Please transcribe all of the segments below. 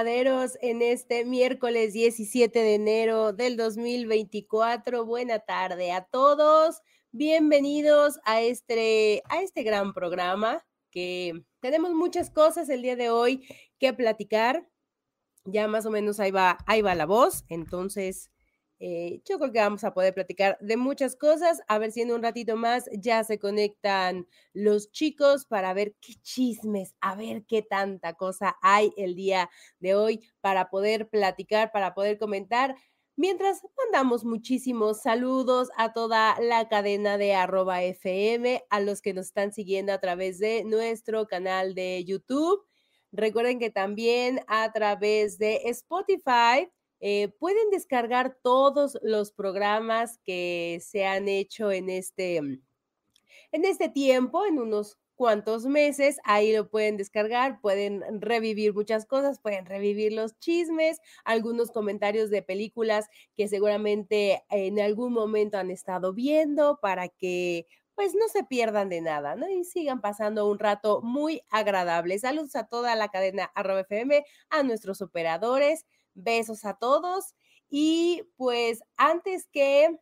En este miércoles 17 de enero del 2024? Buena tarde a todos. Bienvenidos a este, a este gran programa que tenemos muchas cosas el día de hoy que platicar. Ya más o menos ahí va, ahí va la voz. Entonces, eh, yo creo que vamos a poder platicar de muchas cosas. A ver si en un ratito más ya se conectan los chicos para ver qué chismes, a ver qué tanta cosa hay el día de hoy para poder platicar, para poder comentar. Mientras mandamos muchísimos saludos a toda la cadena de arroba FM, a los que nos están siguiendo a través de nuestro canal de YouTube. Recuerden que también a través de Spotify eh, pueden descargar todos los programas que se han hecho en este, en este tiempo, en unos cuantos meses, ahí lo pueden descargar, pueden revivir muchas cosas, pueden revivir los chismes, algunos comentarios de películas que seguramente en algún momento han estado viendo para que pues no se pierdan de nada, ¿no? Y sigan pasando un rato muy agradable. Saludos a toda la cadena arroba FM, a nuestros operadores, besos a todos y pues antes que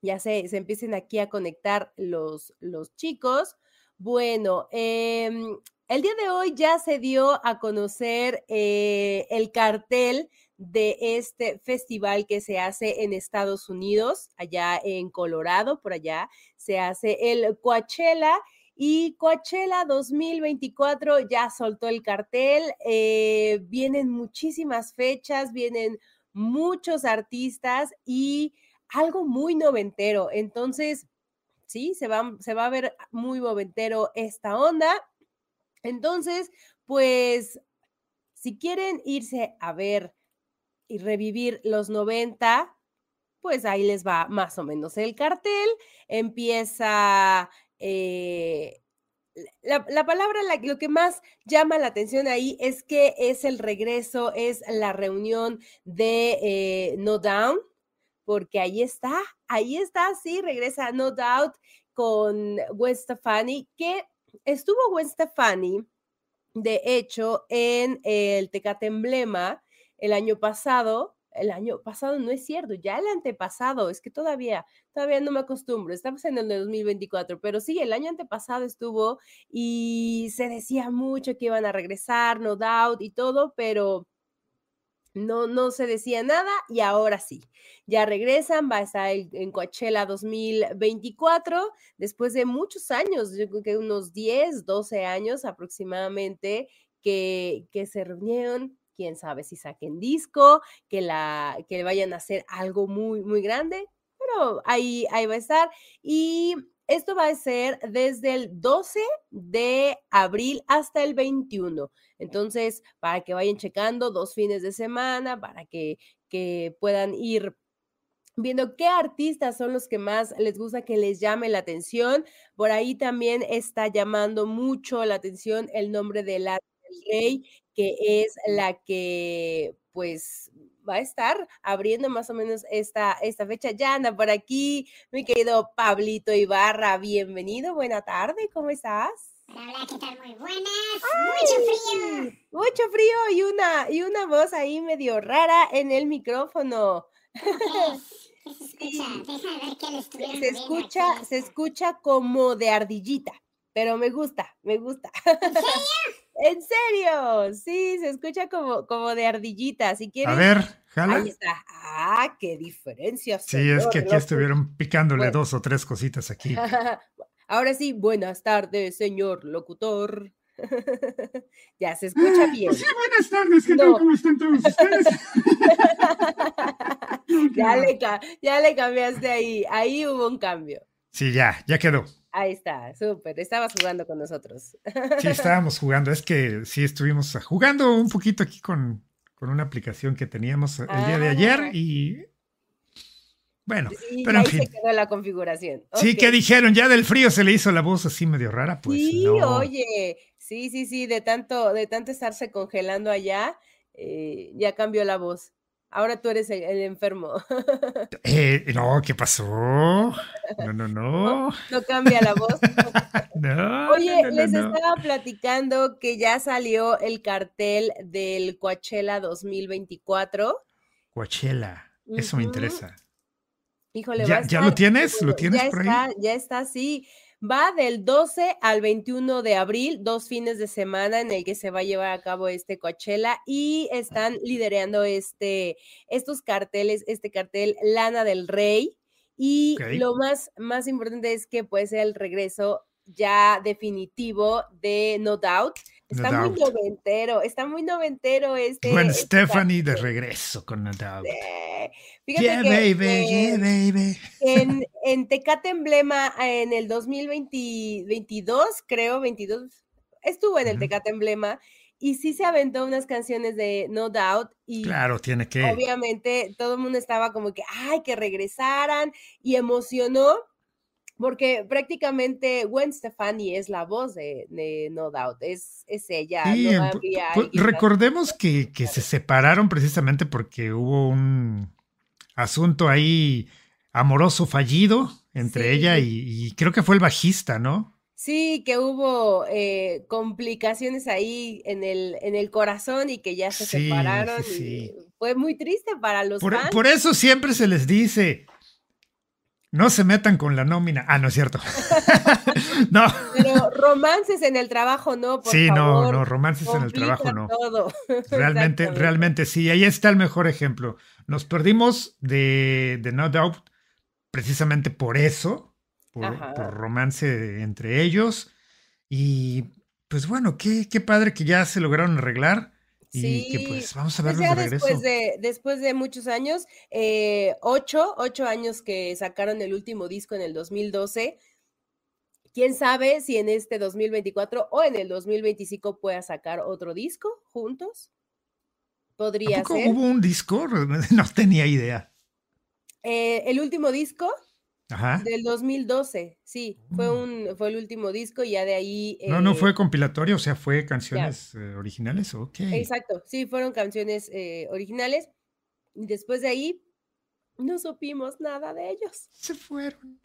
ya se, empiecen aquí a conectar los, los chicos, bueno, em, el día de hoy ya se dio a conocer eh, el cartel de este festival que se hace en Estados Unidos, allá en Colorado, por allá se hace el Coachella y Coachella 2024 ya soltó el cartel, eh, vienen muchísimas fechas, vienen muchos artistas y algo muy noventero. Entonces, sí, se va, se va a ver muy noventero esta onda. Entonces, pues, si quieren irse a ver y revivir los 90, pues ahí les va más o menos el cartel. Empieza eh, la, la, palabra, la, lo que más llama la atención ahí es que es el regreso, es la reunión de eh, No Down, porque ahí está, ahí está, sí, regresa No Doubt con Gwen Stefani, que estuvo Gwen Stefani, de hecho, en el Tecate Emblema el año pasado, el año pasado no es cierto, ya el antepasado, es que todavía, todavía no me acostumbro, estamos en el 2024, pero sí, el año antepasado estuvo y se decía mucho que iban a regresar, no doubt y todo, pero no, no se decía nada y ahora sí, ya regresan, va a estar en Coachella 2024, después de muchos años, yo creo que unos 10, 12 años aproximadamente que, que se reunieron quién sabe si saquen disco, que, la, que vayan a hacer algo muy, muy grande, pero ahí, ahí va a estar. Y esto va a ser desde el 12 de abril hasta el 21. Entonces, para que vayan checando dos fines de semana, para que, que puedan ir viendo qué artistas son los que más les gusta que les llame la atención. Por ahí también está llamando mucho la atención el nombre de la Rey, que es la que pues va a estar abriendo más o menos esta, esta fecha. Ya anda por aquí, mi querido Pablito Ibarra, bienvenido, buena tarde, ¿cómo estás? Hola, ¿qué tal? Muy buenas. Ay, mucho frío. Mucho frío y una, y una voz ahí medio rara en el micrófono. Sí. Se, se escucha, se escucha como de ardillita, pero me gusta, me gusta. ¿En serio? ¿En serio? Sí, se escucha como, como de ardillita. Si quieres. A ver, jala. Ahí está. Ah, qué diferencia. Sí, es que aquí estuvieron picándole bueno. dos o tres cositas aquí. Ahora sí, buenas tardes, señor locutor. ya se escucha bien. Sí, buenas tardes, ¿qué no. tal? ¿Cómo están todos ustedes? ya, le, ya le cambiaste ahí. Ahí hubo un cambio. Sí, ya, ya quedó. Ahí está, súper. Estabas jugando con nosotros. Sí, estábamos jugando. Es que sí estuvimos jugando un poquito aquí con, con una aplicación que teníamos el día de ayer Ah. y bueno, pero en ahí fin. se quedó la configuración. Sí, que dijeron, ya del frío se le hizo la voz así medio rara, pues sí, no. oye, sí, sí, sí, de tanto, de tanto estarse congelando allá, eh, ya cambió la voz. Ahora tú eres el, el enfermo. Eh, no, ¿qué pasó? No, no, no. No cambia la voz. No, Oye, no, les estaba platicando que ya salió el cartel del Coachella 2024. Coachella, eso me Ujú. interesa. Híjole, ¿Ya- ya lo tienes? ¿Lo tienes ya por ahí? está, Ya está, sí. Va del 12 al 21 de abril, dos fines de semana en el que se va a llevar a cabo este Coachella y están liderando este, estos carteles, este cartel Lana del Rey. Y lo más, más importante es que puede ser el regreso ya definitivo de No Doubt. No Está muy Doubt. noventero, está muy noventero este. Gwen este Stefani de regreso con No Doubt. Eh, Fíjate Yeah, que, baby, yeah, baby. en, en Tecate Emblema en el 2022, creo, 22, estuvo en el Ujú. Tecate Emblema y sí se aventó unas canciones de No Doubt y Claro, tiene que. obviamente todo el mundo estaba como que, ay, que regresaran y emocionó porque prácticamente Gwen Stefani es la voz de, de No Doubt, es, es ella, Sí, no más. recordemos que, que se separaron precisamente porque hubo un asunto ahí amoroso fallido entre Sí. ella y, y creo que fue el bajista, ¿no? Sí, que hubo eh, complicaciones ahí en el, en el corazón y que ya se Sí, separaron. sí, sí. y fue muy triste para los Por, fans. por eso siempre se les dice, no se metan con la nómina. Ah, no es cierto. no, Pero romances en el trabajo no, por sí, no, favor. no, romances en el trabajo no. todo. Realmente, realmente sí. Ahí está el mejor ejemplo. Nos perdimos de, de No Doubt precisamente por eso, por, por romance entre ellos. Y pues bueno, qué, qué padre que ya se lograron arreglar y que Sí, pues vamos a Pues ya de después de, después de muchos años, eh, ocho, ocho años que sacaron el último disco en el 2012. Quién sabe si en este 2024 o en el 2025 pueda sacar otro disco juntos. ¿A Podría poco ser. hubo un disco? No tenía idea. Eh, el último disco Ajá. del 2012, sí, fue Mm. un, fue el último disco y ya de ahí. No, no eh, fue compilatorio, o sea, fue canciones eh, originales. Ok. Exacto, sí, fueron canciones eh, originales. Y después de ahí, no supimos nada de ellos. Se fueron.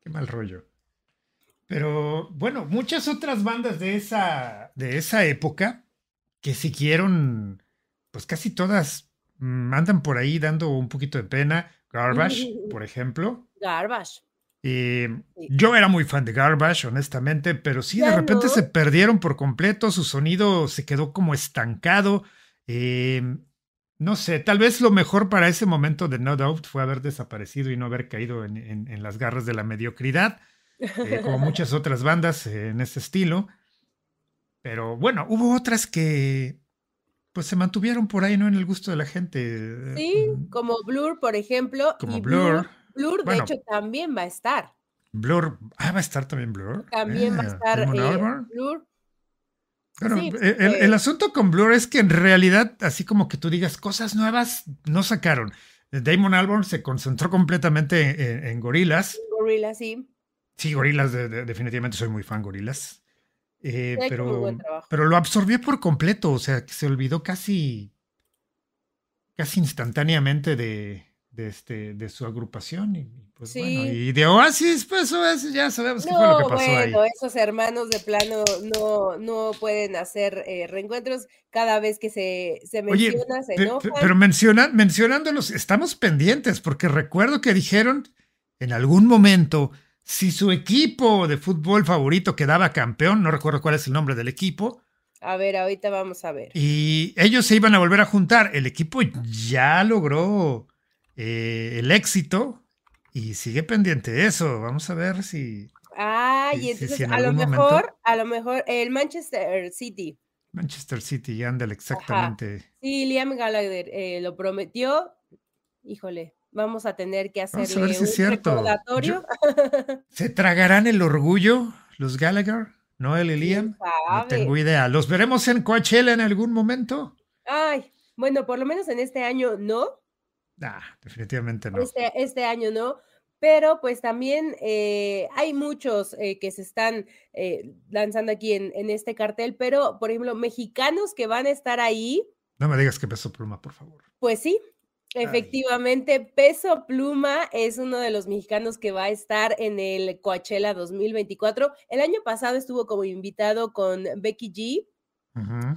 Qué mal rollo. Pero bueno, muchas otras bandas de esa, de esa época que siguieron, pues casi todas mm, andan por ahí dando un poquito de pena. Garbage, por ejemplo. Garbage. Sí. yo era muy fan de Garbage, honestamente, pero sí, de repente no. se perdieron por completo, su sonido se quedó como estancado. eh, no sé, tal vez lo mejor para ese momento de No Doubt fue haber desaparecido y no haber caído en, en- en las garras de la mediocridad, eh, como muchas otras bandas eh, en ese estilo. Pero bueno, hubo otras que pues se mantuvieron por ahí, ¿no? En el gusto de la gente. Sí, Mm, como Blur, por ejemplo. Como y Blur. Blur, de Bueno. hecho, también va a estar. Blur. Ah, va a estar también Blur. También va a Eh, estar eh. Blur. Bueno, Sí, eh, el, el asunto con Blur es que en realidad, así como que tú digas cosas nuevas, no sacaron. Damon Albarn se concentró completamente en, en gorilas. Gorilla, sí. Sí, gorilas, de- de- definitivamente soy muy fan gorilas. Eh, pero, pero lo absorbió por completo, o sea, que se olvidó casi, casi instantáneamente de, de, este, de su agrupación. Y, pues Sí. bueno, y de Oasis, pues Oasis ya sabemos qué fue lo que No, pasó bueno, ahí. esos hermanos de plano no, no pueden hacer eh, reencuentros. Cada vez que se, se Oye, menciona, se enojan. Pero menciona, mencionándolos, estamos pendientes, porque recuerdo que dijeron en algún momento, si su equipo de fútbol favorito quedaba campeón, no recuerdo cuál es el nombre del equipo, A ver, ahorita vamos a ver. y ellos se iban a volver a juntar. El equipo ya logró eh, el éxito y sigue pendiente de eso. Vamos a ver si Ah, y entonces en a lo mejor, momento. a lo mejor el Manchester City. Manchester City, ándale, exactamente. Sí, Liam Gallagher eh, lo prometió. Híjole, vamos a tener que ver si un cierto. recordatorio. ¿Se tragarán el orgullo los Gallagher? ¿Noel y Liam? No tengo idea. ¿Los veremos en Coachella en algún momento? Ay, Bueno, por lo menos en este año no. Ah, definitivamente no. Este, este año no. Pero pues también eh, hay muchos eh, que se están eh, lanzando aquí en, en, este cartel, pero por ejemplo, mexicanos que van a estar ahí. No me digas que peso pluma, por favor. Pues sí, efectivamente, Peso Pluma es uno de los mexicanos que va a estar en el Coachella 2024. El año pasado estuvo como invitado con Becky G.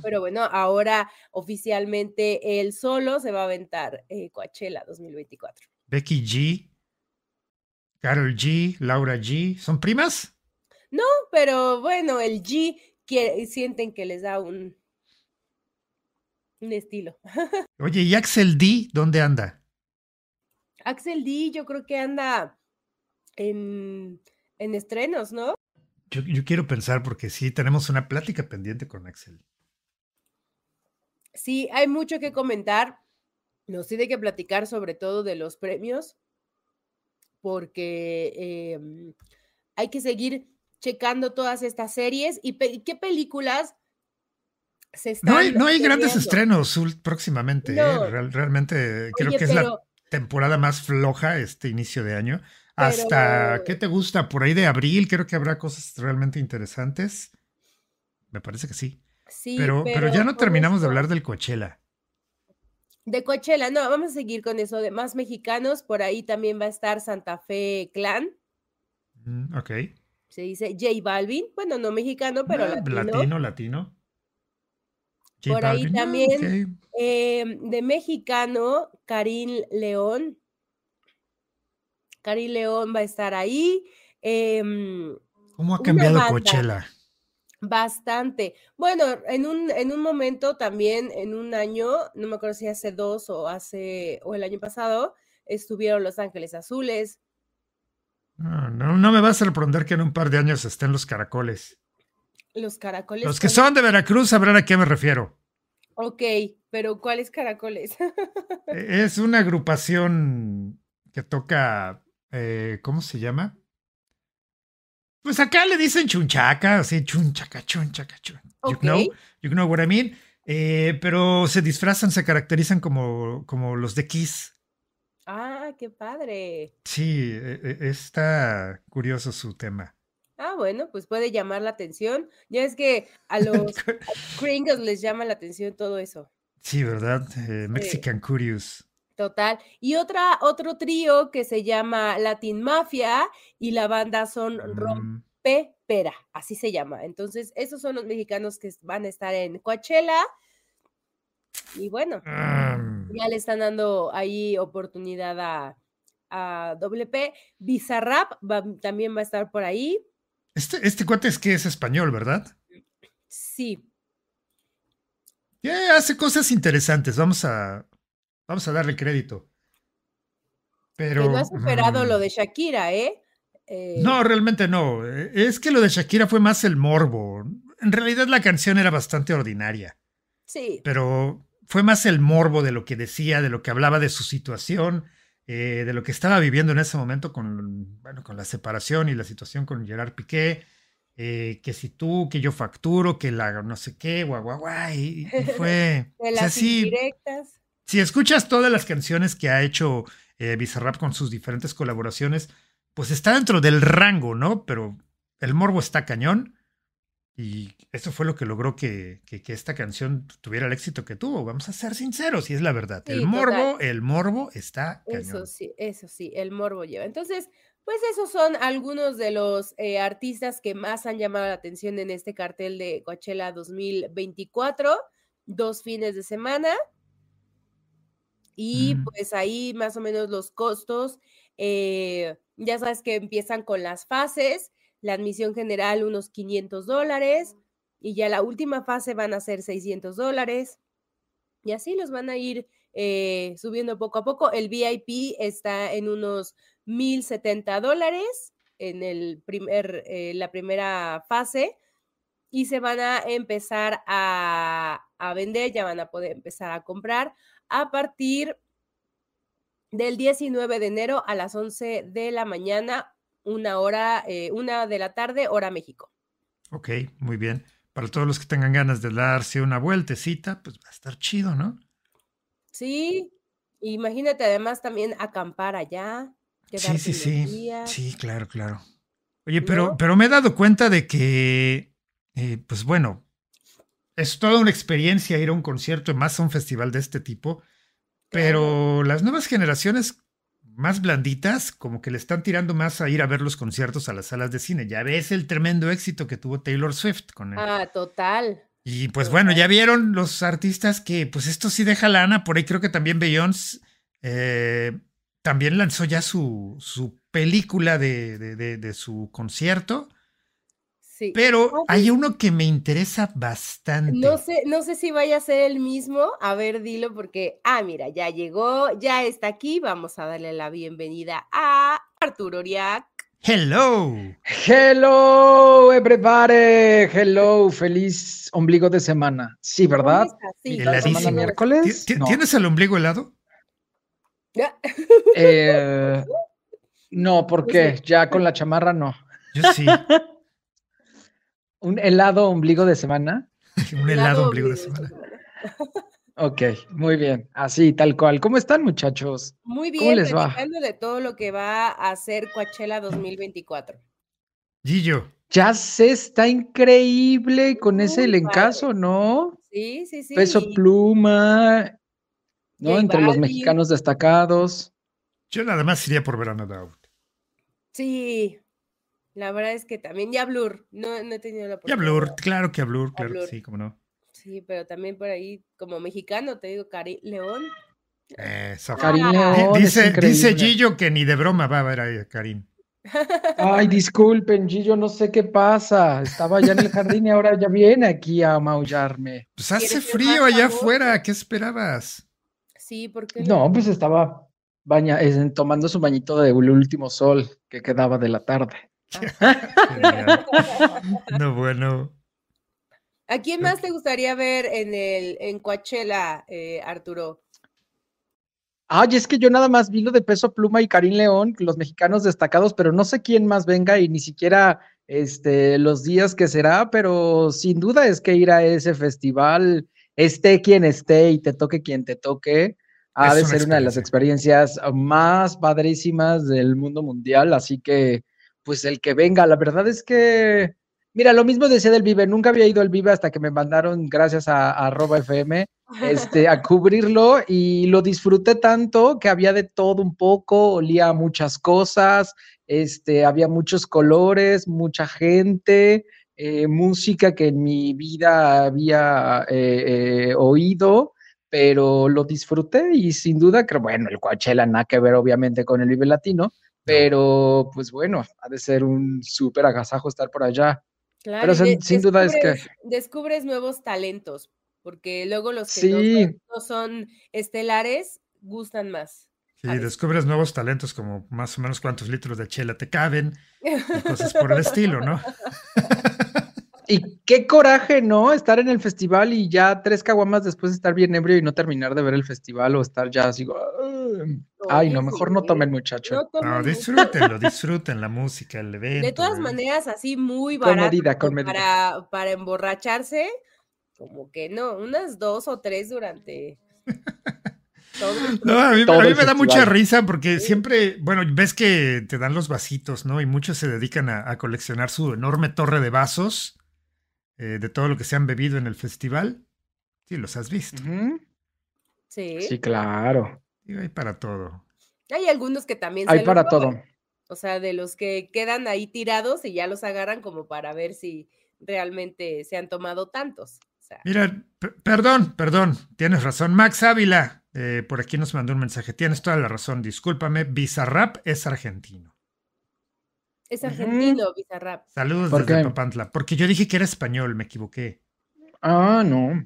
Pero bueno, ahora oficialmente él solo se va a aventar Coachella 2024. Becky G Carol G, Laura G, ¿son primas? No, pero bueno, el G sienten que les da un, un estilo. Oye, ¿y Axel D dónde anda? Axel D yo creo que anda en, en estrenos, ¿no? Yo, yo, quiero pensar porque sí, tenemos una plática pendiente con Axel. Sí, hay mucho que comentar. Nos tiene que platicar sobre todo de los premios porque eh, hay que seguir checando todas estas series y pe qué películas se están. No hay, no hay grandes estrenos próximamente. No. ¿eh? Real, realmente creo Oye, que es pero, la temporada más floja este inicio de año. Pero, Hasta, ¿qué te gusta? Por ahí de abril creo que habrá cosas realmente interesantes. Me parece que sí. Sí, pero, pero, ya no terminamos de hablar del Coachella. De Coachella, no, vamos a seguir con eso de más mexicanos. Por ahí también va a estar Santa Fe Clan. Mm, ok. Se dice J Balvin. Bueno, no mexicano, pero no, latino. Latino, latino. J Por Balvin. ahí también okay. eh, de mexicano, Karim León. Karim León va a estar ahí. Eh, ¿Cómo ha cambiado Coachella? Bastante. Bueno, en un, en un momento también, en un año, no me acuerdo si hace dos o hace, o el año pasado, estuvieron Los Ángeles Azules. No, no, no me va a sorprender que en un par de años estén los caracoles. Los caracoles. Los que son de Veracruz sabrán a qué me refiero. Ok, pero ¿cuáles caracoles? E, es una agrupación que toca, eh, ¿cómo se llama? Pues acá le dicen chunchaca, así chunchaca, chunchaca, chun. Okay. You know, you know what I mean. Eh, pero se disfrazan, se caracterizan como, como los de Kiss. Ah, qué padre. Sí, está curioso su tema. Ah, bueno, pues puede llamar la atención. Ya es que a los gringos les llama la atención todo eso. Sí, ¿verdad? Eh, Mexican sí. Curious. Total. Y otra, otro trío que se llama Latin Mafia y la banda son Mm. Rompe Pera, así se llama. Entonces, esos son los mexicanos que van a estar en Coachella. Y bueno, Mm. ya le están dando ahí oportunidad a, a WP. Bizarrap va, también va a estar por ahí. Este, este cuate es que es español, ¿verdad? Sí. Yeah, hace cosas interesantes. Vamos a, vamos a darle crédito. Pero. Que no ha superado mm, lo de Shakira, ¿eh? ¿eh? No, realmente no. Eh, Es que lo de Shakira fue más el morbo. En realidad la canción era bastante ordinaria. Sí. Pero fue más el morbo de lo que decía, de lo que hablaba de su situación, eh, de lo que estaba viviendo en ese momento con, bueno, con la separación y la situación con Gerard Piqué. Eh, que si tú, que yo facturo, que la no sé qué, guau, guau, guau. Y, y fue. de o las sea, sí. Si escuchas todas las canciones que ha hecho eh, Bizarrap con sus diferentes colaboraciones, pues está dentro del rango, ¿no? Pero el morbo está cañón. Y eso fue lo que logró que, que, que esta canción tuviera el éxito que tuvo. Vamos a ser sinceros, y es la verdad. Sí, el morbo, total. el morbo está cañón. Eso sí, eso sí, el morbo lleva. Entonces, pues esos son algunos de los eh, artistas que más han llamado la atención en este cartel de Coachella 2024, dos fines de semana. Y Mm. pues ahí más o menos los costos, eh, ya sabes que empiezan con las fases, la admisión general unos 500 dólares y ya la última fase van a ser 600 dólares. Y así los van a ir eh, subiendo poco a poco. El VIP está en unos 1070 dólares en el primer, eh, la primera fase y se van a empezar a, a vender, ya van a poder empezar a comprar a partir del 19 de enero a las 11 de la mañana, una hora, eh, una de la tarde, hora México. Ok, muy bien. Para todos los que tengan ganas de darse una vueltecita, pues va a estar chido, ¿no? Sí, imagínate además también acampar allá. Sí, sí, sí. Sí, claro, claro. Oye, pero, ¿No? pero me he dado cuenta de que, eh, pues bueno, es toda una experiencia ir a un concierto, más a un festival de este tipo, pero las nuevas generaciones más blanditas, como que le están tirando más a ir a ver los conciertos a las salas de cine. Ya ves el tremendo éxito que tuvo Taylor Swift con él. Ah, total. Y pues bueno, ya vieron los artistas que pues esto sí deja lana. Por ahí creo que también Beyoncé eh, también lanzó ya su, su película de, de- de- de su concierto. Sí. Pero hay uno que me interesa bastante. No sé, no sé si vaya a ser el mismo. A ver, dilo porque, ah, mira, ya llegó, ya está aquí. Vamos a darle la bienvenida a Arturo Oriac. Hello. Hello, everybody. Hello, feliz ombligo de semana. Sí, ¿verdad? Sí, Mitad de Heladísimo. semana ¿Ti- miércoles. No. ¿Tienes el ombligo helado? Eh, no, ¿por qué? Ya con la chamarra no. Yo sí. Un helado ombligo de semana. Un helado ombligo de semana. Ok, muy bien. Así, tal cual. ¿Cómo están, muchachos? Muy ¿Cómo bien, les va? platicando de todo lo que va a hacer Coachella 2024. Gillo. Ya sé, está increíble con ese elencazo, ¿no? Sí, sí, sí. Peso pluma, ¿no? J Entre los mexicanos destacados. Yo nada más iría por ver a No Doubt. Sí, la verdad es que también, ya Blur, no, no he tenido la oportunidad. Blur, claro que a Blur, claro que sí, cómo no. Sí, pero también por ahí, como mexicano, te digo, Cari León. Eso. Karim Ah. León, dice, dice. Gillo que ni de broma va a ver a Karim. Ay, disculpen, Gillo, no sé qué pasa. Estaba ya en el jardín y ahora ya viene aquí a maullarme. Pues hace ¿Quieres ser frío allá afuera, ¿qué esperabas? Sí, porque No, pues estaba baña, eh, tomando su bañito de el último sol que quedaba de la tarde. No, bueno. ¿A quién más te gustaría ver en el en Coachella, eh, Arturo? Ay, es que yo nada más vi lo de Peso Pluma y Karim León, los mexicanos destacados, pero no sé quién más venga y ni siquiera este, los días que será, pero sin duda es que ir a ese festival, esté quien esté y te toque quien te toque, ha Es de una ser una de las experiencias más padrísimas del mundo mundial, así que pues el que venga, la verdad es que, mira, lo mismo decía del Vive, nunca había ido al Vive hasta que me mandaron, gracias a, a FM, este, a cubrirlo y lo disfruté tanto que había de todo un poco, olía muchas cosas, este, había muchos colores, mucha gente, eh, música que en mi vida había eh, eh, oído, pero lo disfruté y sin duda que, bueno, el Coachella nada que ver obviamente con el Vive Latino, pero pues bueno, ha de ser un súper agasajo estar por allá. Claro, Pero sin- sin duda es que- descubres- nuevos talentos, porque luego los que no Sí. no son estelares gustan más. Sí, descubres nuevos talentos como más o menos cuántos litros de chela te caben y cosas por el estilo, ¿no? Y qué coraje, ¿no? Estar en el festival y ya tres caguamas después estar bien ebrio y no terminar de ver el festival o estar ya así. "Ay, no, mejor no tomen, muchacho. no tomen No, disfrútenlo, disfruten la música, el evento. De todas maneras, así muy Con barato medida, con medida. Para, para emborracharse, como que no, unas dos o tres durante todo el No, a mí, a mí me da mucha risa porque Sí. siempre, bueno, ves que te dan los vasitos, ¿no? Y muchos se dedican a, a coleccionar su enorme torre de vasos eh, de todo lo que se han bebido en el festival. Sí, los has visto. Sí. Sí, claro. Digo, hay para todo. Hay algunos que también Hay se para roban, todo. O sea, de los que quedan ahí tirados y ya los agarran como para ver si realmente se han tomado tantos. O sea, Mira, perdón, perdón, tienes razón. Max Ávila, eh, por aquí nos mandó un mensaje. Tienes toda la razón, discúlpame. Bizarrap es argentino. Es argentino, Bizarrap. Saludos ¿Por desde qué? Papantla. Porque yo dije que era español, me equivoqué. Ah, no.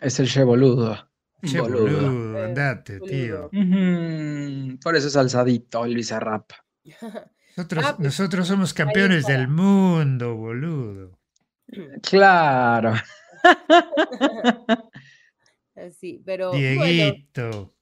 Es el che boludo. Che, Boludo. boludo, andate, boludo. tío. Por eso es alzadito el bizarrap. Nosotros, Ah, pues, nosotros somos campeones del mundo, boludo. Claro. Así, pero bueno, Dieguito.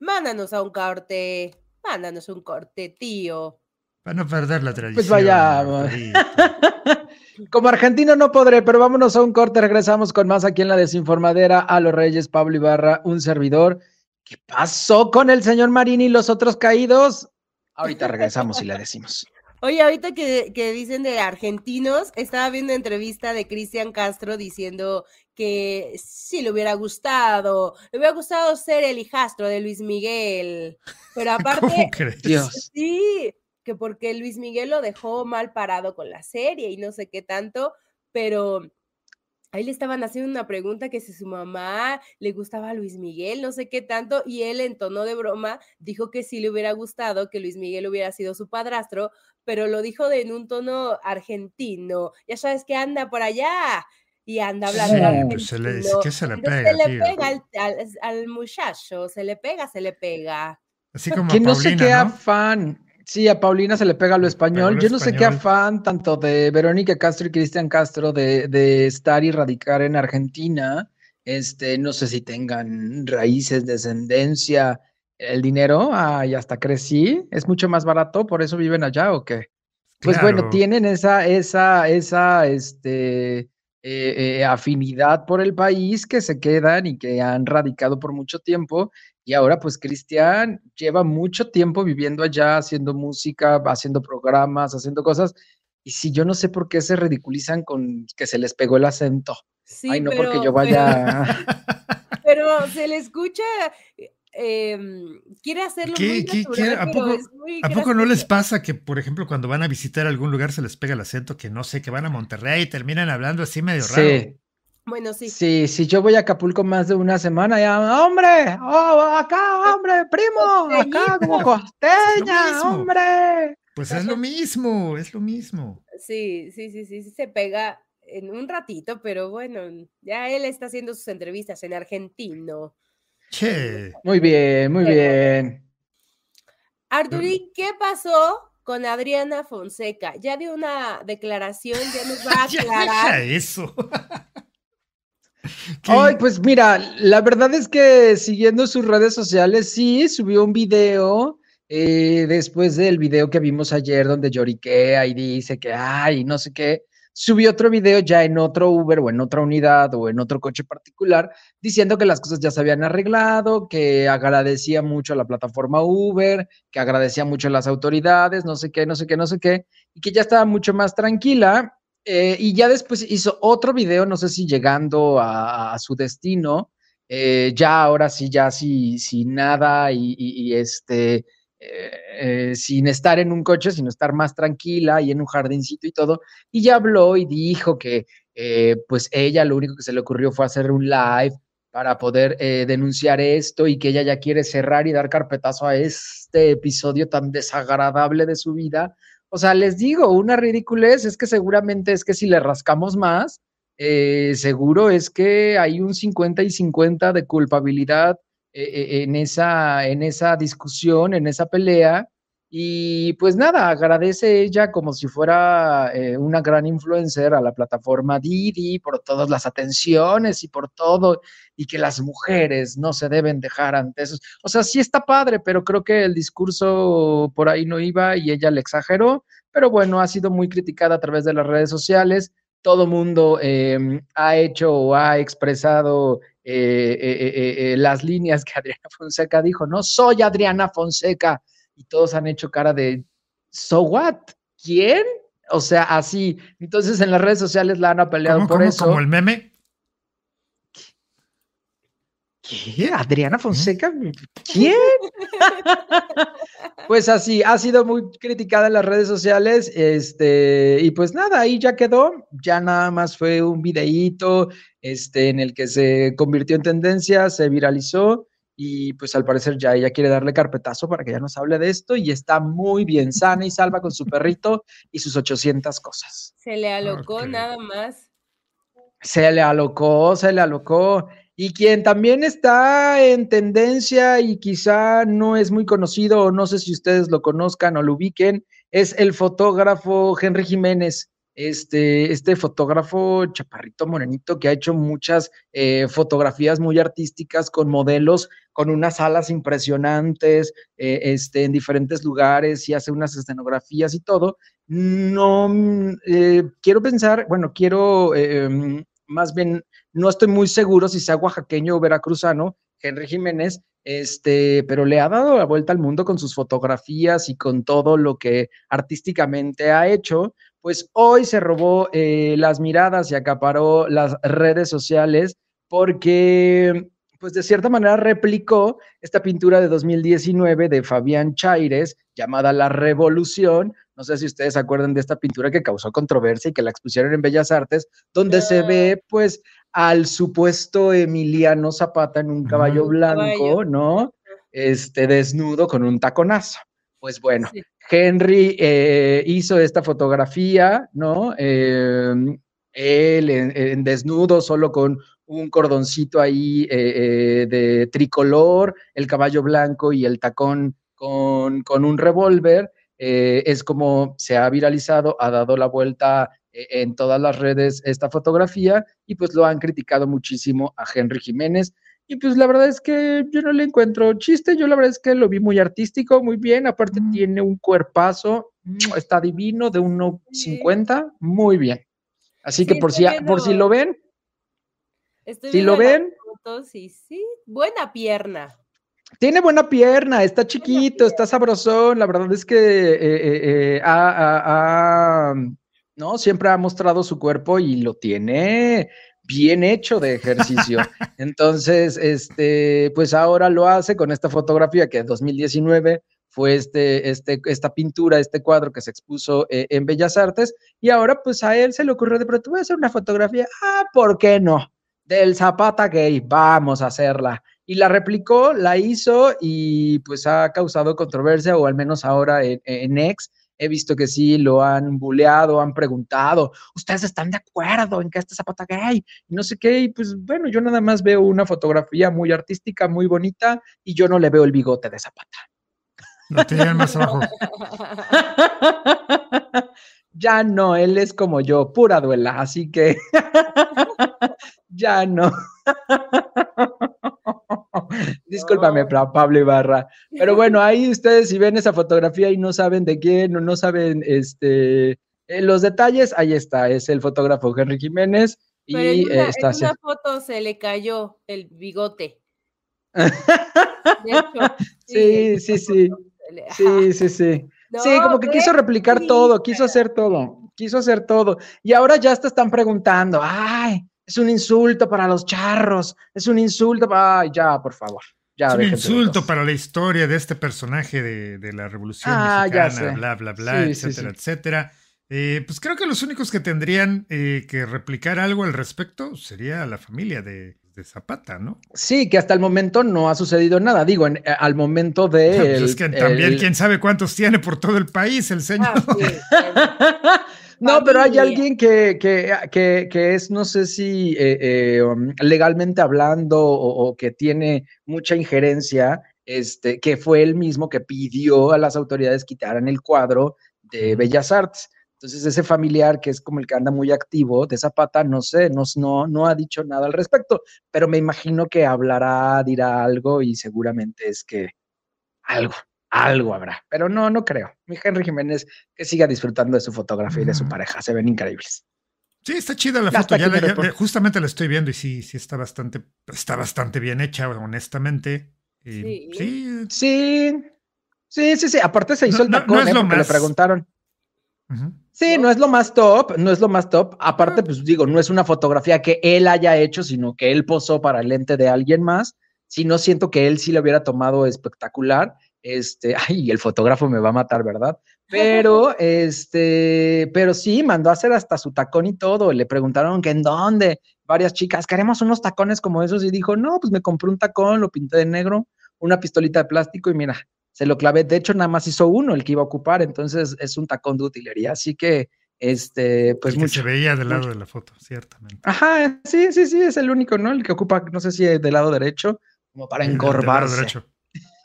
mándanos a un corte, mándanos un corte, tío. Para no perder la tradición. Pues vayamos. Como argentino no podré, pero vámonos a un corte. Regresamos con más aquí en la desinformadera. A los Reyes, Pablo Ibarra, un servidor. ¿Qué pasó con el señor Marín y los otros caídos? Ahorita regresamos y le decimos. Oye, ahorita que, que, dicen de argentinos, estaba viendo entrevista de Cristian Castro diciendo que sí le hubiera gustado, le hubiera gustado ser el hijastro de Luis Miguel, pero aparte, Dios. sí, que porque Luis Miguel lo dejó mal parado con la serie y no sé qué tanto, pero ahí le estaban haciendo una pregunta que si su mamá le gustaba a Luis Miguel, no sé qué tanto, y él en tono de broma dijo que sí le hubiera gustado que Luis Miguel hubiera sido su padrastro, pero lo dijo de, en un tono argentino. Ya sabes que anda por allá y anda hablando. pues se le, ¿qué se le pega? Se le pega al, al, al, muchacho, se le pega, se le pega. Así como que a no sé Paulina, qué ¿no? afán. Sí, a Paulina se le pega lo español. Yo no sé qué afán tanto de Verónica Castro y Cristian Castro de, de estar y radicar en Argentina. Este, no sé si tengan raíces, descendencia, el dinero. Ah, y hasta crecí. Es mucho más barato, por eso viven allá o qué. Pues bueno, tienen esa, esa, esa, este, eh, eh, afinidad por el país que se quedan y que han radicado por mucho tiempo. Y ahora, pues, Cristian lleva mucho tiempo viviendo allá, haciendo música, haciendo programas, haciendo cosas. Y si yo no sé por qué se ridiculizan con que se les pegó el acento. Sí, Ay, no pero, porque yo vaya. Pero, se le escucha, em, quiere hacerlo ¿Qué- muy qué- natural, a poco- es muy ¿A poco no les pasa que, por ejemplo, cuando van a visitar algún lugar se les pega el acento, que no sé, que van a Monterrey y terminan hablando así medio raro? Sí, Bueno, sí. sí, si yo voy a Acapulco más de una semana, ya, hombre, oh, acá, hombre, primo, acá como costeña, hombre. Pues es lo mismo, es lo mismo. Sí, sí, sí, sí, sí, se pega en un ratito, pero bueno, ya él está haciendo sus entrevistas en argentino. Che, Muy bien, muy bien. Arturín, ¿qué pasó con Adriana Fonseca? Ya dio una declaración, ya nos va a ya aclarar. deja eso. Ay, pues mira, la verdad es que siguiendo sus redes sociales, sí, subió un video eh, después del video que vimos ayer donde lloriquea y dice que, ay, no sé qué, subió otro video ya en otro Uber o en otra unidad o en otro coche particular diciendo que las cosas ya se habían arreglado, que agradecía mucho a la plataforma Uber, que agradecía mucho a las autoridades, no sé qué, no sé qué, no sé qué, y que ya estaba mucho más tranquila. Eh, y ya después hizo otro video, no sé si llegando a, su destino, eh, ya ahora sí, ya sí, sin nada y, este, eh, sin estar en un coche, sino estar más tranquila y en un jardincito y todo. Y ya habló y dijo que pues ella lo único que se le ocurrió fue hacer un live para poder denunciar esto y que ella ya quiere cerrar y dar carpetazo a este episodio tan desagradable de su vida. O sea, les digo, una ridiculez es que seguramente es que si le rascamos más, eh, seguro es que hay un 50 y 50 de culpabilidad eh, eh, en, esa, en esa discusión, en esa pelea. Y pues nada, agradece ella como si fuera eh, una gran influencer a la plataforma Didi por todas las atenciones y por todo, y que las mujeres no se deben dejar ante eso. O sea, sí está padre, pero creo que el discurso por ahí no iba y ella le exageró, pero bueno, ha sido muy criticada a través de las redes sociales. Todo mundo eh, ha hecho o ha expresado eh, eh, eh, las líneas que Adriana Fonseca dijo, no soy Adriana Fonseca, y todos han hecho cara de, ¿so what? ¿Quién? O sea, así. Entonces en las redes sociales la han apaleado ¿Cómo, por cómo, eso. como el meme? ¿Qué? ¿Adriana Fonseca? ¿Quién? pues así, ha sido muy criticada en las redes sociales, este, y pues nada, ahí ya quedó, ya nada más fue un videíto, este, en el que se convirtió en tendencia, se viralizó, y pues al parecer ya ella quiere darle carpetazo para que ya nos hable de esto, y está muy bien sana y salva con su perrito y sus 800 cosas. Se le alocó nada más. Se le alocó, se le alocó. Y quien también está en tendencia y quizá no es muy conocido, o no sé si ustedes lo conozcan o lo ubiquen, es el fotógrafo Henry Jiménez. Este, este fotógrafo chaparrito morenito que ha hecho muchas eh, fotografías muy artísticas con modelos, con unas alas impresionantes, eh, este, en diferentes lugares y hace unas escenografías y todo. No mm, eh, quiero pensar, bueno, quiero eh, mm, más bien, no estoy muy seguro si sea oaxaqueño o veracruzano. Henry Jiménez, este, pero le ha dado la vuelta al mundo con sus fotografías y con todo lo que artísticamente ha hecho. Pues hoy se robó eh, las miradas y acaparó las redes sociales porque, pues de cierta manera replicó esta pintura de 2019 de Fabián Chaires llamada La Revolución. No sé si ustedes se acuerdan de esta pintura que causó controversia y que la expusieron en Bellas Artes, donde se ve pues al supuesto Emiliano Zapata en un caballo blanco, ¿no? Este desnudo con un taconazo. Pues bueno, Henry eh, hizo esta fotografía, ¿no? Em, él en, desnudo, solo con un cordoncito ahí eh, eh, de tricolor, el caballo blanco y el tacón con, con un revólver. es como se ha viralizado, ha dado la vuelta en todas las redes esta fotografía y pues lo han criticado muchísimo a Henry Jiménez. Y pues la verdad es que yo no le encuentro chiste, yo la verdad es que lo vi muy artístico, muy bien, aparte Mm. tiene un cuerpazo, está divino, de 1.50, muy bien. Así que por si, por si lo ven, Estoy si lo ven, fotos y sí, buena pierna. tiene buena pierna, está chiquito, está sabrosón, la verdad es que eh, eh, eh, no, siempre ha mostrado su cuerpo y lo tiene bien hecho de ejercicio. Entonces, este, pues ahora lo hace con esta fotografía que en 2019 fue este, este, esta pintura, este cuadro que se expuso eh, en Bellas Artes, y ahora pues a él se le ocurrió de pronto, voy a hacer una fotografía, ah, ¿por qué no? Del Zapata gay, vamos a hacerla. Y la replicó, la hizo y pues ha causado controversia, o al menos ahora en, en X, he visto que sí lo han buleado, han preguntado, ¿ustedes están de acuerdo en que este Zapata gay? Y no sé qué, y pues bueno, yo nada más veo una fotografía muy artística, muy bonita, y yo no le veo el bigote de Zapata. Lo tenían más abajo. ya no, él es como yo, pura duela, así que ya no. Discúlpame, Pa- Pablo Ibarra. Pero bueno, ahí ustedes si ven esa fotografía y no saben de quién o no saben este eh, los detalles, ahí está, es el fotógrafo Henry Jiménez y Pero en una, está en una foto se le cayó el bigote. De hecho, Sí, sí, sí. le-. Sí, sí, sí. sí, como que quiso replicar sí, todo, quiso hacer todo, quiso hacer todo. Y ahora ya te están preguntando, ay, es un insulto para los charros, es un insulto, para... ay, ya, por favor. Ya, Es un insulto para la historia de este personaje de, de la Revolución Ah, Mexicana, bla, bla, bla, Sí, sí, etcétera, sí. etcétera. Eh, pues creo que los únicos que tendrían eh, que replicar algo al respecto sería la familia de, de Zapata, ¿no? Sí, que hasta el momento no ha sucedido nada. Digo, en- eh, al momento de. Pues el- es que también el- quién sabe cuántos tiene por todo el país el señor. Ah, sí. no, pero hay alguien que, que, que, que es, no sé si eh, eh, um, legalmente hablando o, o que tiene mucha injerencia, este, que fue el mismo que pidió a las autoridades quitaran el cuadro de. Bellas Artes. Entonces, ese familiar que es como el que anda muy activo de Zapata, no sé, no, no, no ha dicho nada al respecto, pero me imagino que hablará, dirá algo y seguramente es que algo, algo habrá. Pero no, no creo. Mi Henry Jiménez que siga disfrutando de su fotografía y de su pareja, se ven increíbles. Sí, está chida la foto. Ya la- ya- justamente la estoy viendo y sí, sí está bastante, está bastante bien hecha, honestamente. Y Sí. sí, Sí, sí, sí, sí. Aparte se hizo No, el no- tacón, no es ¿eh? lo porque más- le preguntaron. Sí, no es lo más top, no es lo más top. Aparte, pues digo, no es una fotografía que él haya hecho, sino que él posó para el lente de alguien más. Si no siento que él sí lo hubiera tomado espectacular. Este, ay, el fotógrafo me va a matar, ¿verdad? Pero, este, pero sí, mandó a hacer hasta su tacón y todo. Le preguntaron que en dónde. Varias chicas, queremos unos tacones como esos. Y dijo, no, pues me compré un tacón, lo pinté de negro, una pistolita de plástico y mira, se lo clavé. De hecho, nada más hizo uno el que iba a ocupar, entonces es un tacón de utilería. Así que, este, pues el mucho. se veía del lado mucho. de la foto, ciertamente. Ajá, sí, sí, sí, es el único, ¿no? El que ocupa, no sé si del lado derecho, como para Del- del lado encorvarse. derecho.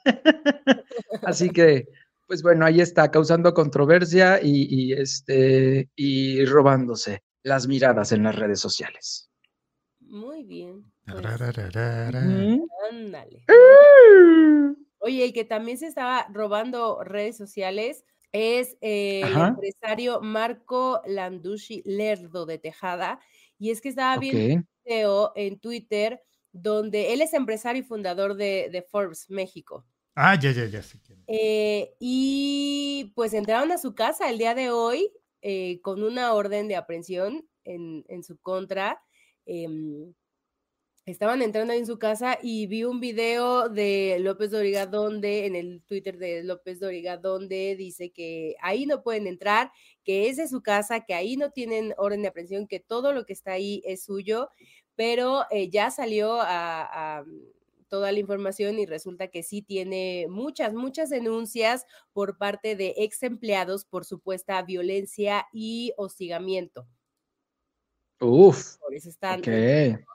Así que, pues bueno, ahí está, causando controversia y, y, este, y robándose las miradas en las redes sociales. Muy bien. pues, ándale. Oye, y que también se estaba robando redes sociales es eh, el Ajá. empresario Marco Landucci Lerdo de Tejada. Y es que estaba viendo un video en Twitter donde él es empresario y fundador de, de Forbes México. Ah, ya, ya, ya. Sí. Eh, y pues entraron a su casa el día de hoy eh, con una orden de aprehensión en, en su contra. Em, estaban entrando en su casa y vi un video de López Doriga donde, en el Twitter de López Doriga, donde dice que ahí no pueden entrar, que es de su casa, que ahí no tienen orden de aprehensión, que todo lo que está ahí es suyo, pero eh, ya salió a toda la información y resulta que sí tiene muchas, muchas denuncias por parte de ex empleados por supuesta violencia y hostigamiento. Uf. Por eso están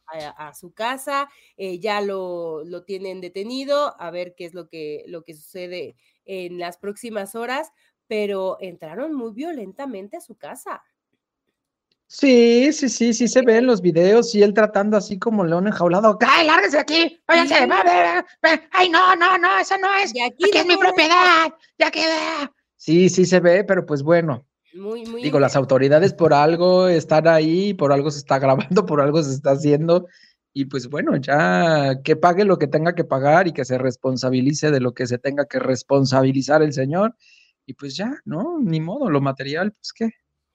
a, a, su casa, eh, ya lo, lo, tienen detenido, a ver qué es lo que, lo que sucede en las próximas horas, pero entraron muy violentamente a su casa. Sí, sí, sí, sí se ve en los videos y él tratando así como león enjaulado. ¡Ay, lárguese de aquí! ¡Váyanse! ¡Ay, no, no, no! Eso no es. Aquí, aquí es mi propiedad. Ya queda. Sí, sí se ve, pero pues bueno. Muy, muy Digo, las autoridades por algo están ahí, por algo se está grabando, por algo se está haciendo. Y pues bueno, ya que pague lo que tenga que pagar y que se responsabilice de lo que se tenga que responsabilizar el señor. Y pues ya, ¿no? Ni modo, lo material, pues qué.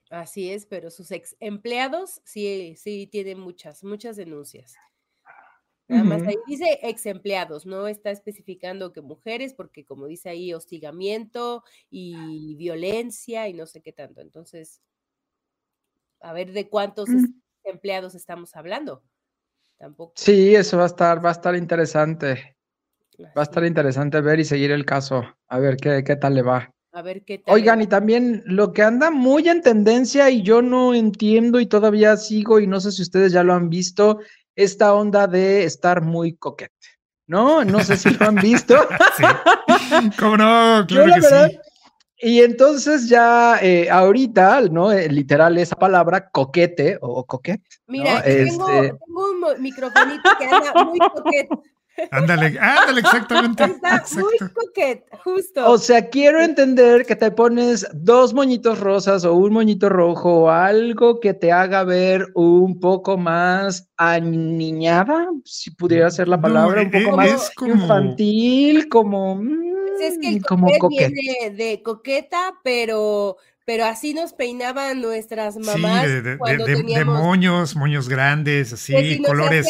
Así es, pero sus ex empleados sí, sí tienen muchas, muchas denuncias. Nada más ahí dice ex empleados, no está especificando que mujeres, porque como dice ahí, hostigamiento y violencia y no sé qué tanto. Entonces, a ver de cuántos mm. empleados estamos hablando. Tampoco. Sí, eso va a estar, va a estar interesante. Va a estar interesante ver y seguir el caso. A ver qué, qué tal le va. A ver qué tal. Oigan, y también lo que anda muy en tendencia y yo no entiendo y todavía sigo y no sé si ustedes ya lo han visto, esta onda de estar muy coquete, ¿no? No sé si lo han visto. sí. ¿Cómo no? Claro yo, que verdad, sí. Y entonces ya eh, ahorita, ¿no? Eh, literal esa palabra coquete o coquete. Mira, ¿no? tengo, este... tengo, un microfonito que anda muy coquete. Ándale, ándale, exactamente. Está Exacto. muy coquet, justo. O sea, quiero entender que te pones dos moñitos rosas o un moñito rojo o algo que te haga ver un poco más aniñada, si pudiera ser la palabra, no, un poco es más como... infantil, como, es que el como coquet viene de coqueta, pero pero así nos peinaban nuestras mamás. Sí, de, de, cuando de, teníamos... de, moños, moños grandes, así, si colores,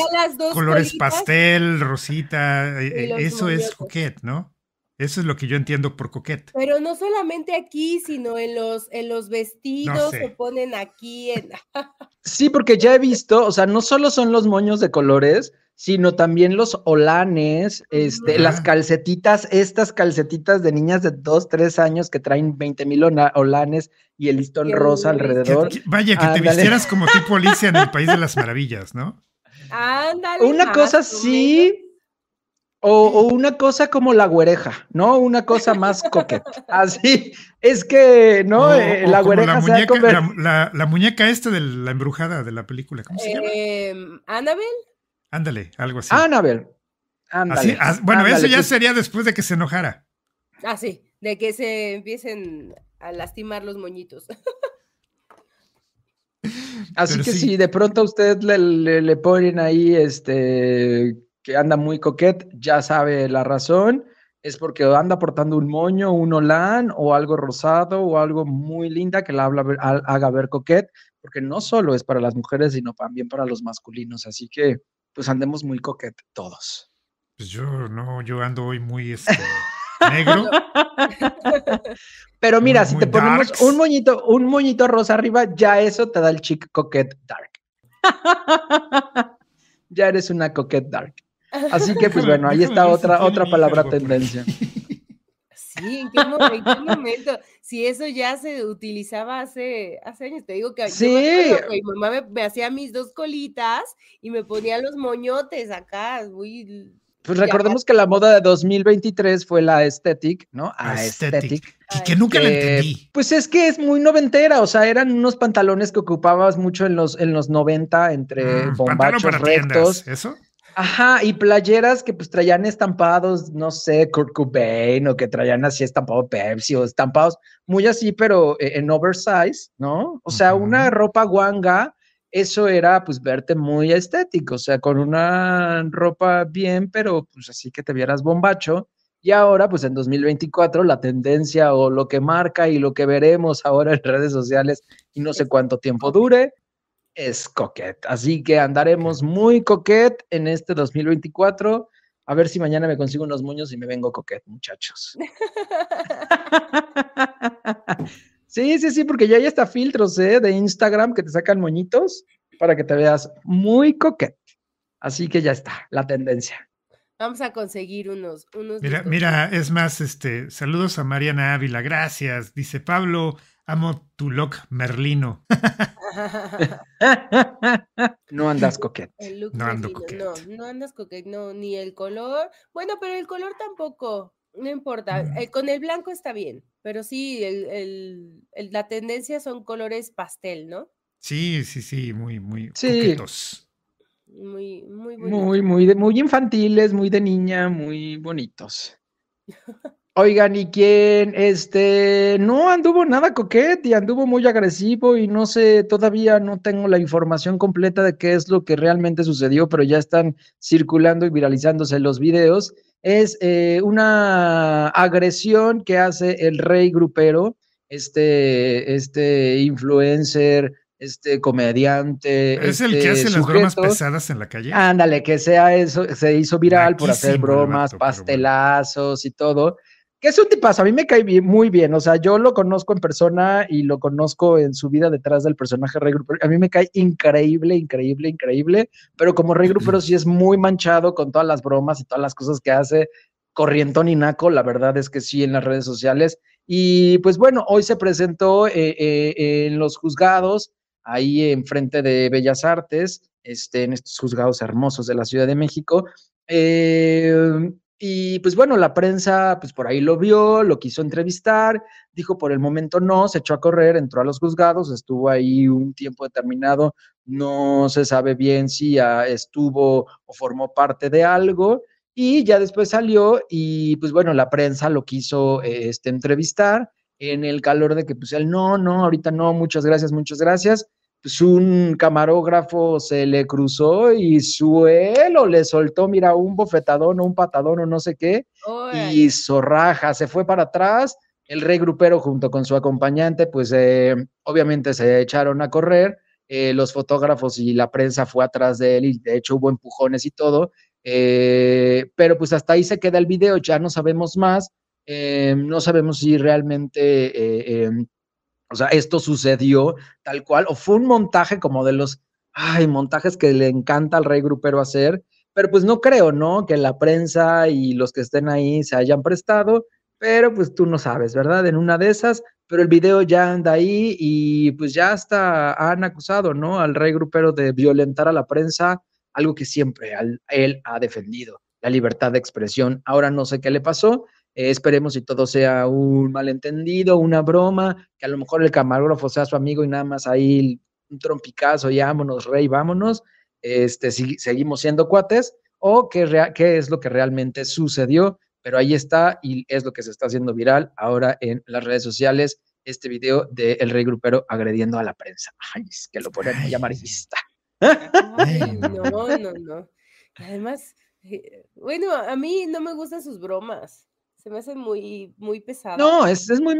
colores colitas, pastel, rosita, eh, eso moñotes. es coquet, ¿no? Eso es lo que yo entiendo por coquet. Pero no solamente aquí, sino en los, en los vestidos No sé. se ponen aquí. En... Sí, porque ya he visto, o sea, no solo son los moños de colores, sino también los olanes, este, las calcetitas, estas calcetitas de niñas de 2, 3 años que traen 20 mil olanes y el listón Qué rosa alrededor. Que- que- vaya, que te vistieras como tipo Alicia en el País de las Maravillas, ¿no? Ándale. Una más cosa sí, o, o una cosa como la güereja, ¿no? Una cosa más coqueta. Así, es que, ¿no? O- Eh, o la güereja muñeca, la, la- la muñeca esta de la embrujada de la película, ¿cómo se llama? Eh, Annabel, Ándale, algo así. Annabel. Ándale, Así, as- bueno, ándale, eso ya pues, sería después de que se enojara. ah, sí, de que se empiecen a lastimar los moñitos. Así Pero que sí. si de pronto a usted le, le- le ponen ahí este que anda muy coquet, ya sabe la razón. Es porque anda portando un moño, un olán o algo rosado o algo muy linda que la habla haga ver coquet, porque no solo es para las mujeres, sino también para los masculinos. Así que pues andemos muy coquet todos. Pues yo no, yo ando hoy muy este, negro. Pero mira, Muy- si muy te ponemos darks. un moñito, un moñito rosa arriba, ya eso te da el chic coquet dark. ya eres una coquet dark. Así que, pues bueno, ahí está otra, otra palabra tendencia. Sí, ¿en qué, mo- en qué momento? Si eso ya se utilizaba hace, hace años, te digo que Sí. mi mamá me, me hacía mis dos colitas y me ponía los moñotes acá, muy... Pues recordemos que la moda de 2023 fue la aesthetic, ¿no? Aesthetic. Y que nunca la que, entendí. Pues es que es muy noventera, o sea, eran unos pantalones que ocupabas mucho en los, en los 90 entre Mm, bombachos para rectos. tiendas, ¿eso? Ajá, y playeras que pues traían estampados, no sé, Kurt Cobain o que traían así estampado Pepsi o estampados muy así, pero eh, en oversize, ¿no? O sea, Ujú. una ropa guanga eso era pues verte muy estético, o sea, con una ropa bien, pero pues así que te vieras bombacho. Y ahora, pues en 2024, la tendencia o lo que marca y lo que veremos ahora en redes sociales y no sé cuánto tiempo dure, es coquet. Así que andaremos muy coquet en este 2024. A ver si mañana me consigo unos moños y me vengo coquet, muchachos. sí, sí, sí, porque ya hay hasta filtros ¿eh? de Instagram que te sacan moñitos para que te veas muy coquet. Así que ya está, la tendencia. Vamos a conseguir unos. unos mira, mira, es más, este, saludos a Mariana Ávila, gracias. Dice Pablo, amo tu look merlino. no andas coquet. no ando coquet. No, no andas coquet, no, ni el color. Bueno, pero el color tampoco, no importa. Mm. Eh, con el blanco está bien, pero sí, el, la tendencia son colores pastel, ¿no? Sí, sí, sí, muy, muy sí. coquetos. Muy, muy, muy, muy, muy infantiles, muy de niña, muy bonitos. Oigan, ¿y quién? Este, no anduvo nada coquete y anduvo muy agresivo y no sé, todavía no tengo la información completa de qué es lo que realmente sucedió, pero ya están circulando y viralizándose los videos. Es eh, una agresión que hace el rey grupero, este, este influencer, este comediante. Es el que este hace las bromas pesadas en la calle. Ándale, que sea eso, se hizo viral por hacer bromas, pastelazos y todo que es un tipazo, a mí me cae muy bien, o sea, yo lo conozco en persona y lo conozco en su vida detrás del personaje Rey Grupero, a mí me cae increíble, increíble, increíble, pero como Rey Grupero sí es muy manchado con todas las bromas y todas las cosas que hace, corrientón y naco, la verdad es que sí en las redes sociales, y pues bueno, hoy se presentó eh, eh, en los juzgados, ahí enfrente de Bellas Artes, este, en estos juzgados hermosos de la Ciudad de México, eh, y pues bueno, la prensa pues por ahí lo vio, lo quiso entrevistar, dijo por el momento no, se echó a correr, entró a los juzgados, estuvo ahí un tiempo determinado, no se sabe bien si estuvo o formó parte de algo y ya después salió y pues bueno, la prensa lo quiso este, entrevistar en el calor de que pues él no, no, ahorita no, muchas gracias, muchas gracias un camarógrafo se le cruzó y suelo le soltó, mira, un bofetadón o un patadón o no sé qué, y zorraja, se fue para atrás, el rey grupero junto con su acompañante, pues eh, obviamente se echaron a correr, eh, los fotógrafos y la prensa fue atrás de él y de hecho hubo empujones y todo, eh, pero pues hasta ahí se queda el video, ya no sabemos más, no sabemos si realmente em, o sea, esto sucedió tal cual, o fue un montaje como de los, ay, montajes que le encanta al rey grupero hacer, pero pues no creo, ¿no? Que la prensa y los que estén ahí se hayan prestado, pero pues tú no sabes, ¿verdad? En una de esas, pero el video ya anda ahí y pues ya hasta han acusado, ¿no? Al rey grupero de violentar a la prensa, algo que siempre él ha defendido, la libertad de expresión. Ahora no sé qué le pasó, eh, esperemos si todo sea un malentendido, una broma, que a lo mejor el camarógrafo sea su amigo y nada más ahí un trompicazo y vámonos, rey, vámonos. Este, si, seguimos siendo cuates o qué, qué es lo que realmente sucedió, pero ahí está y es lo que se está haciendo viral ahora en las redes sociales, este video de El Rey Grupero agrediendo a la prensa. Ay, es que lo ponen a amarillista. no, no, no. Además, eh, bueno, a mí no me gustan sus bromas se me hace muy, muy pesado. No, es, es, muy,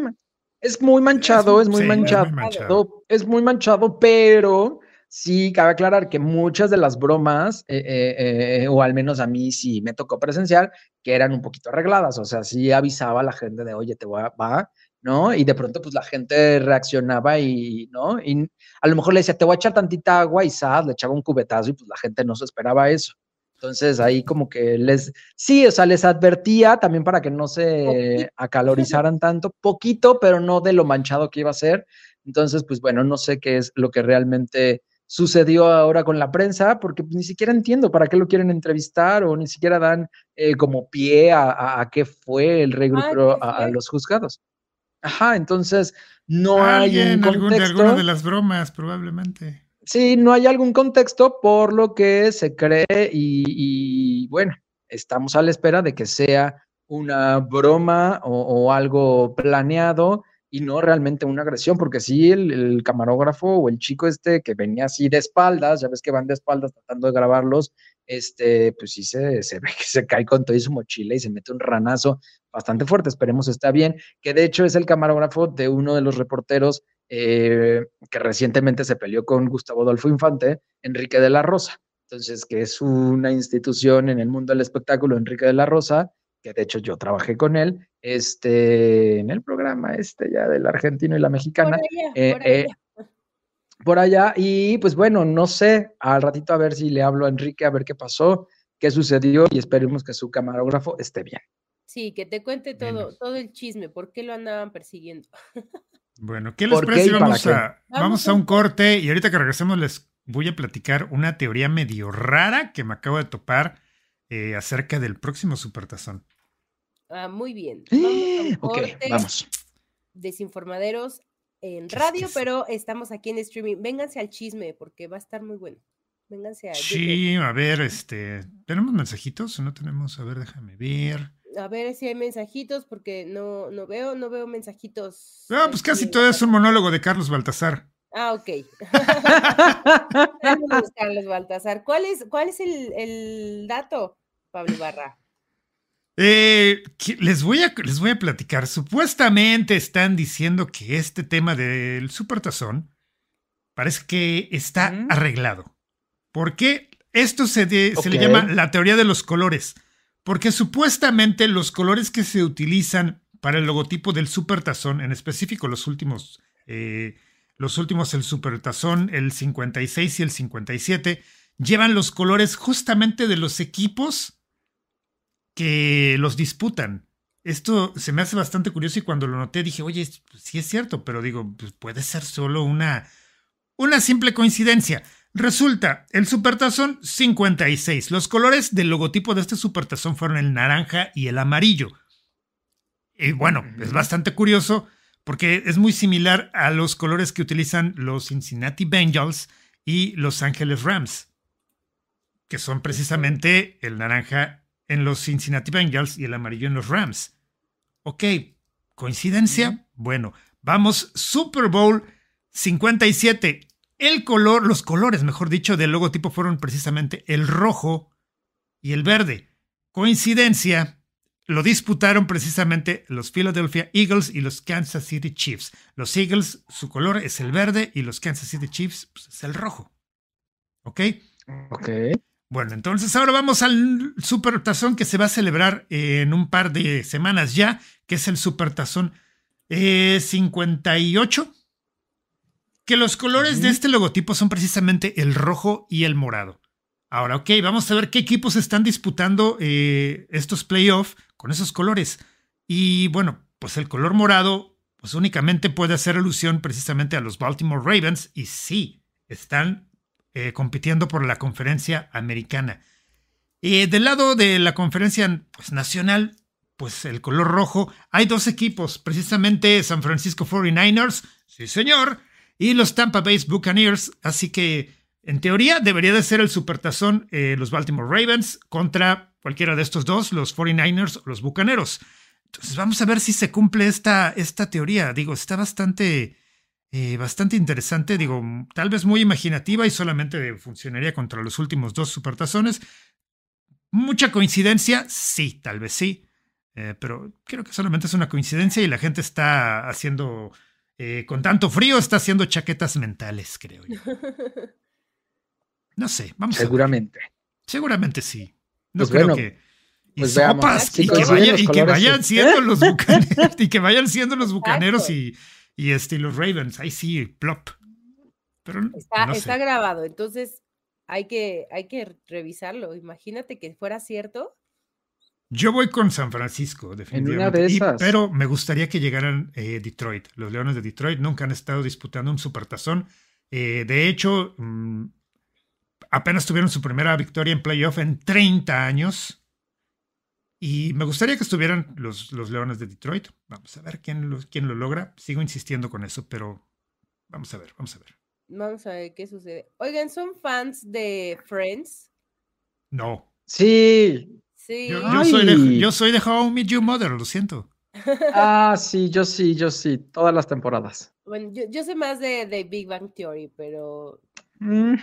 es muy manchado, es muy, manchado, es muy manchado, pero sí cabe aclarar que muchas de las bromas, eh, eh, eh, o al menos a mí sí me tocó presenciar, que eran un poquito arregladas, o sea, sí avisaba a la gente de, oye, te voy a, va, ¿no? Y de pronto pues la gente reaccionaba y, ¿no? Y a lo mejor le decía, te voy a echar tantita agua y sad, le echaba un cubetazo y pues la gente no se esperaba eso. Entonces ahí como que les, sí, o sea, les advertía también para que no se acalorizaran tanto, poquito, pero no de lo manchado que iba a ser. Entonces, pues bueno, no sé qué es lo que realmente sucedió ahora con la prensa, porque ni siquiera entiendo para qué lo quieren entrevistar o ni siquiera dan eh, como pie a, qué fue el regrupo a, los juzgados. Ajá, entonces no hay un contexto. de alguna de las bromas, probablemente. Sí, no hay algún contexto por lo que se cree y, bueno, estamos a la espera de que sea una broma o, algo planeado y no realmente una agresión, porque sí, el, camarógrafo o el chico este que venía así de espaldas, ya ves que van de espaldas tratando de grabarlos, este, pues sí se, se ve que se cae con todo y su mochila y se mete un ranazo bastante fuerte, esperemos está bien, que de hecho es el camarógrafo de uno de los reporteros eh, que recientemente se peleó con Gustavo Adolfo Infante, Enrique de la Rosa. Entonces, que es una institución en el mundo del espectáculo, Enrique de la Rosa, que de hecho yo trabajé con él, este, en el programa este ya del argentino y la mexicana. Por allá, eh, por, eh, por allá, y pues bueno, no sé, al ratito a ver si le hablo a Enrique a ver qué pasó, qué sucedió y esperemos que su camarógrafo esté bien. Sí, que te cuente todo, todo el chisme, por qué lo andaban persiguiendo. Bueno, ¿qué les parece? Vamos, a, vamos a un corte y ahorita que regresemos les voy a platicar una teoría medio rara que me acabo de topar eh, acerca del próximo Supertazón. Ah, muy bien. ok, vamos. Desinformaderos en radio, pero estamos aquí en streaming. Vénganse al chisme porque va a estar muy bueno. Vénganse a. Sí, a ver, este. ¿Tenemos mensajitos o no tenemos? A ver, déjame ver. A ver si hay mensajitos, porque no, no veo, no veo mensajitos. No, pues casi todo es un monólogo de Carlos Baltasar. Ah, ok. Carlos Baltasar. ¿Cuál es, cuál es el, el dato, Pablo Barra? Eh, les, voy a, les voy a platicar. Supuestamente están diciendo que este tema del supertazón parece que está arreglado. ¿Por qué? Esto se, se le llama la teoría de los colores. Porque supuestamente los colores que se utilizan para el logotipo del supertazón, en específico los últimos, eh, los últimos, el supertazón, el 56 y el 57, llevan los colores justamente de los equipos que los disputan. Esto se me hace bastante curioso y cuando lo noté dije, oye, sí es cierto, pero digo, pues puede ser solo una, una simple coincidencia. Resulta, el Supertazón 56. Los colores del logotipo de este Supertazón fueron el naranja y el amarillo. Y bueno, es bastante curioso porque es muy similar a los colores que utilizan los Cincinnati Bengals y los Ángeles Rams, que son precisamente el naranja en los Cincinnati Bengals y el amarillo en los Rams. Ok, ¿coincidencia? Bueno, vamos, Super Bowl 57. El color, los colores, mejor dicho, del logotipo fueron precisamente el rojo y el verde. Coincidencia, lo disputaron precisamente los Philadelphia Eagles y los Kansas City Chiefs. Los Eagles, su color es el verde y los Kansas City Chiefs pues, es el rojo. ¿Ok? Ok. Bueno, entonces ahora vamos al Supertazón que se va a celebrar en un par de semanas ya, que es el Supertazón eh, 58. Que los colores de este logotipo son precisamente el rojo y el morado. Ahora, ok, vamos a ver qué equipos están disputando eh, estos playoffs con esos colores. Y bueno, pues el color morado, pues únicamente puede hacer alusión precisamente a los Baltimore Ravens. Y sí, están eh, compitiendo por la conferencia americana. Y del lado de la conferencia pues, nacional, pues el color rojo, hay dos equipos, precisamente San Francisco 49ers, sí señor, y los Tampa Bay Buccaneers, así que en teoría debería de ser el supertazón eh, los Baltimore Ravens contra cualquiera de estos dos, los 49ers o los Bucaneros. Entonces vamos a ver si se cumple esta, esta teoría. Digo, está bastante eh, bastante interesante, digo, tal vez muy imaginativa y solamente funcionaría contra los últimos dos supertazones. Mucha coincidencia, sí, tal vez sí, eh, pero creo que solamente es una coincidencia y la gente está haciendo, eh, con tanto frío, está haciendo chaquetas mentales, creo yo. No sé, vamos Seguramente. a ver. Seguramente sí. No pues creo que. Pues sopas, y, que vayan, siendo los bucaneros, y que vayan siendo los bucaneros y, y este, los Ravens, ahí sí, plop. Pero está, está grabado, entonces hay que, hay que revisarlo. Imagínate que fuera cierto. Yo voy con San Francisco, definitivamente. pero me gustaría que llegaran eh, Detroit. Los Leones de Detroit nunca han estado disputando un supertazón. Eh, de hecho, mm, apenas tuvieron su primera victoria en playoff en 30 años. Y me gustaría que estuvieran los, los Leones de Detroit. Vamos a ver quién lo, quién lo logra. Sigo insistiendo con eso, pero vamos a ver, vamos a ver. Vamos a ver qué sucede. Oigan, ¿son fans de Friends? No. Sí. Sí. Yo, soy, de, yo soy de How I Met Your Mother, lo siento. Ah, sí, yo sí, yo sí, todas las temporadas. Bueno, yo, yo sé más de, de Big Bang Theory, pero Mm,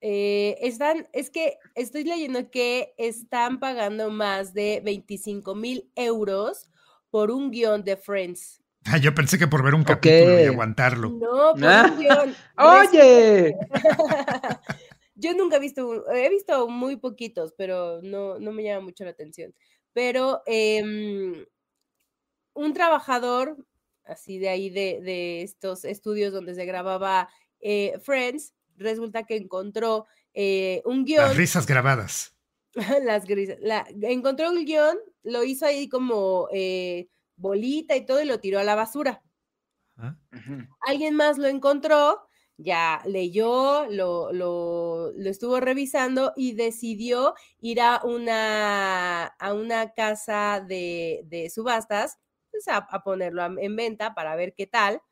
eh, están, es que estoy leyendo que están pagando más de 25 mil euros por un guion de Friends. Ah, yo pensé que por ver un capítulo y aguantarlo. No, por Ah. un guion. Oye, Yo nunca he visto, he visto muy poquitos, pero no, no me llama mucho la atención. Pero em, un trabajador, así de ahí de, de estos estudios donde se grababa eh, Friends, resulta que encontró eh, un guion, Las risas grabadas. las grises, la- encontró un guion, lo hizo ahí como eh, bolita y todo y lo tiró a la basura ¿ah? Alguien más lo encontró, ya leyó, lo, lo, lo estuvo revisando y decidió ir a una, a una casa de, de subastas pues, a, ponerlo en venta para ver qué tal.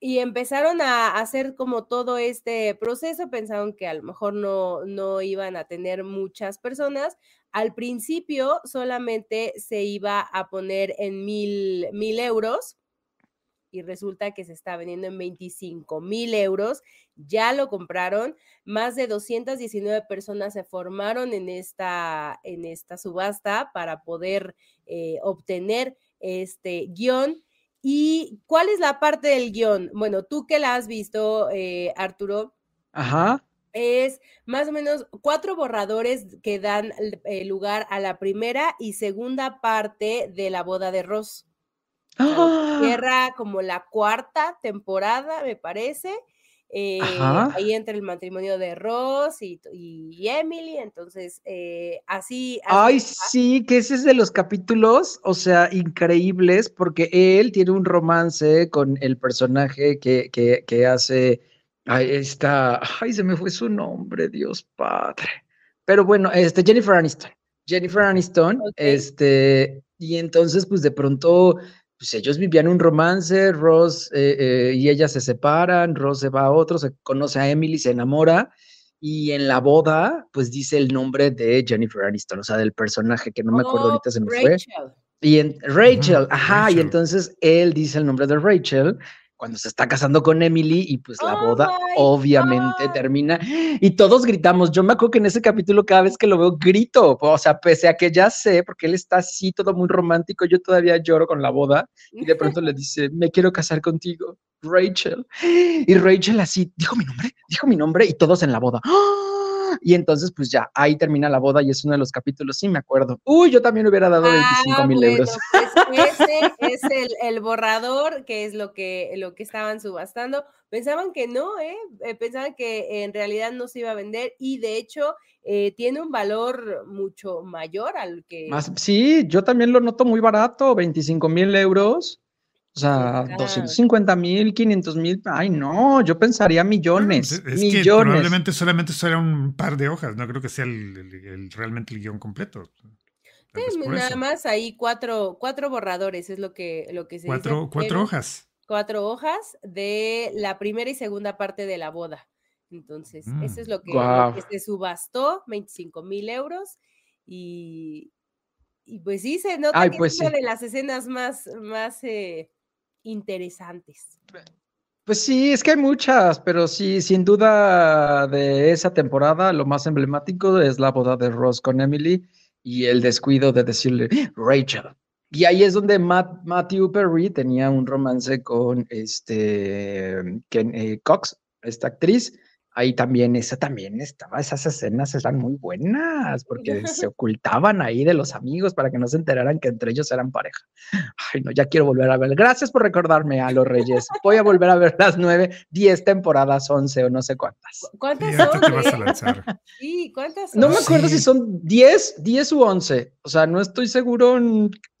Y empezaron a hacer como todo este proceso, pensaron que a lo mejor no, no iban a tener muchas personas. Al principio solamente se iba a poner en mil, mil euros y resulta que se está vendiendo en 25 mil euros. Ya lo compraron. Más de 219 personas se formaron en esta, en esta subasta para poder eh, obtener este guion. ¿Y cuál es la parte del guion? Bueno, tú que la has visto, eh, Arturo, Ajá. es más o menos cuatro borradores que dan eh, lugar a la primera y segunda parte de la boda de Ross. O sea. Cierra como la cuarta temporada, me parece. eh, ahí entra el matrimonio de Ross y, y Emily, entonces eh, así. así Ay, sí, que ese es de los capítulos, o sea, increíbles, porque él tiene un romance con el personaje que, que, que hace ay, esta, ay, se me fue su nombre, Dios Padre. Pero bueno, este, Jennifer Aniston. Jennifer Aniston, este, y entonces, pues de pronto, pues ellos vivían un romance, Ross eh, eh, y ella se separan, Ross se va a otro, se conoce a Emily, se enamora, y en la boda, pues dice el nombre de Jennifer Aniston, o sea, del personaje que no me acuerdo Oh, ahorita se me fue. Y en Rachel, Ujú, ajá, Rachel. y entonces él dice el nombre de Rachel cuando se está casando con Emily y pues la Oh boda my obviamente God. termina y todos gritamos. Yo me acuerdo que en ese capítulo cada vez que lo veo grito, o sea, pese a que ya sé, porque él está así todo muy romántico, yo todavía lloro con la boda y de pronto le dice, me quiero casar contigo, Rachel. Y Rachel así, dijo mi nombre, dijo mi nombre y todos en la boda. ¡Ah! Y entonces pues ya, ahí termina la boda y es uno de los capítulos, sí me acuerdo. Uy, yo también hubiera dado 25 Ah, mil bueno, euros. pues ese es el, el borrador, que es lo que, lo que estaban subastando. Pensaban que no, ¿eh? Eh, Pensaban que en realidad no se iba a vender y de hecho eh, tiene un valor mucho mayor al que... Más, sí, yo también lo noto muy barato, 25 mil euros. O sea, Ah. 250 mil, 500 mil. Ay, no, yo pensaría millones, pues, es que probablemente solamente eso era un par de hojas, no creo que sea el, el- el- realmente el guion completo. Sí, por nada eso. más ahí cuatro, cuatro borradores es lo que, lo que se dice, Cuatro, cuatro pero hojas. Cuatro hojas de la primera y segunda parte de la boda. Entonces, Mm. eso es lo que, lo Guau. que se subastó, 25 mil euros. Y, y pues sí, se nota Ay, que pues es una sí. de las escenas más, más eh, interesantes. Pues sí, es que hay muchas, pero sí, sin duda de esa temporada, lo más emblemático es la boda de Ross con Emily y el descuido de decirle Rachel. Y ahí es donde Matt- Matthew Perry tenía un romance con este Ken- eh, Cox, esta actriz. Ahí también, esa también estaba, esas escenas eran muy buenas porque se ocultaban ahí de los amigos para que no se enteraran que entre ellos eran pareja. Ay, no, ya quiero volver a ver. Gracias por recordarme a los Reyes. Voy a volver a ver las nueve, diez temporadas, once o no sé cuántas. ¿Cu- ¿Cuántas son? te vas a eh? lanzar. Sí, ¿cuántas son? No me acuerdo Sí. si son diez, diez u once. O sea, no estoy seguro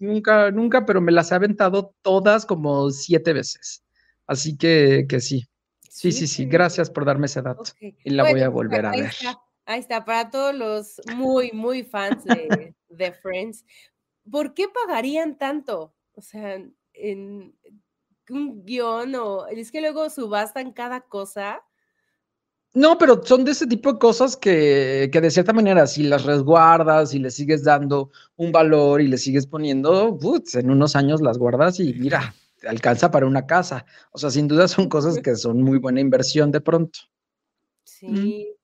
nunca, nunca, pero me las he aventado todas como siete veces. Así que, que sí. Sí, sí, sí. Gracias por darme ese dato. Y la voy a pues, volver a ver. Está, ahí está, para todos los muy, muy fans de, de Friends. ¿Por qué pagarían tanto? O sea, en un guion o es que luego subastan cada cosa. No, pero son de ese tipo de cosas que, que de cierta manera, si las resguardas y le sigues dando un valor y le sigues poniendo, putz, en unos años las guardas y mira, te alcanza para una casa. O sea, sin duda son cosas que son muy buena inversión de pronto. Sí,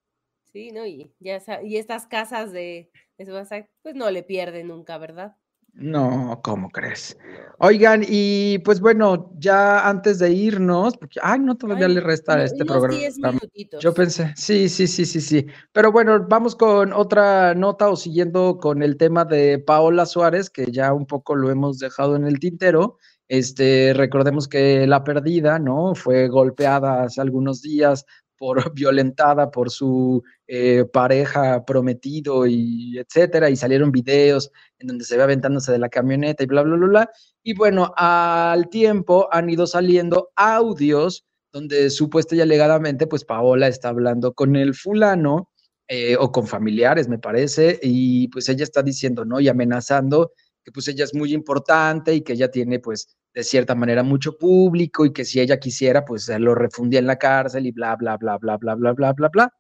sí, ¿no? Y, ya, y estas casas de, de pues no le pierden nunca, ¿verdad? No, ¿cómo crees? Oigan, y pues bueno, ya antes de irnos, porque, ay, no, todavía Ay, le resta a este unos 10 programa. minutitos. Yo pensé, sí, sí, sí, sí, sí. Pero bueno, vamos con otra nota o siguiendo con el tema de Paola Suárez, que ya un poco lo hemos dejado en el tintero. Este, recordemos que la perdida, ¿no? Fue golpeada hace algunos días por violentada por su eh, pareja prometido y etcétera, y salieron videos en donde se ve aventándose de la camioneta y bla, bla, bla, bla. Y bueno, al tiempo han ido saliendo audios donde supuesta y alegadamente, pues Paola está hablando con el fulano eh, o con familiares, me parece, y pues ella está diciendo, ¿no? Y amenazando que pues ella es muy importante y que ella tiene pues de cierta manera mucho público y que si ella quisiera pues lo refundía en la cárcel y bla, bla, bla, bla, bla, bla, bla, bla, bla.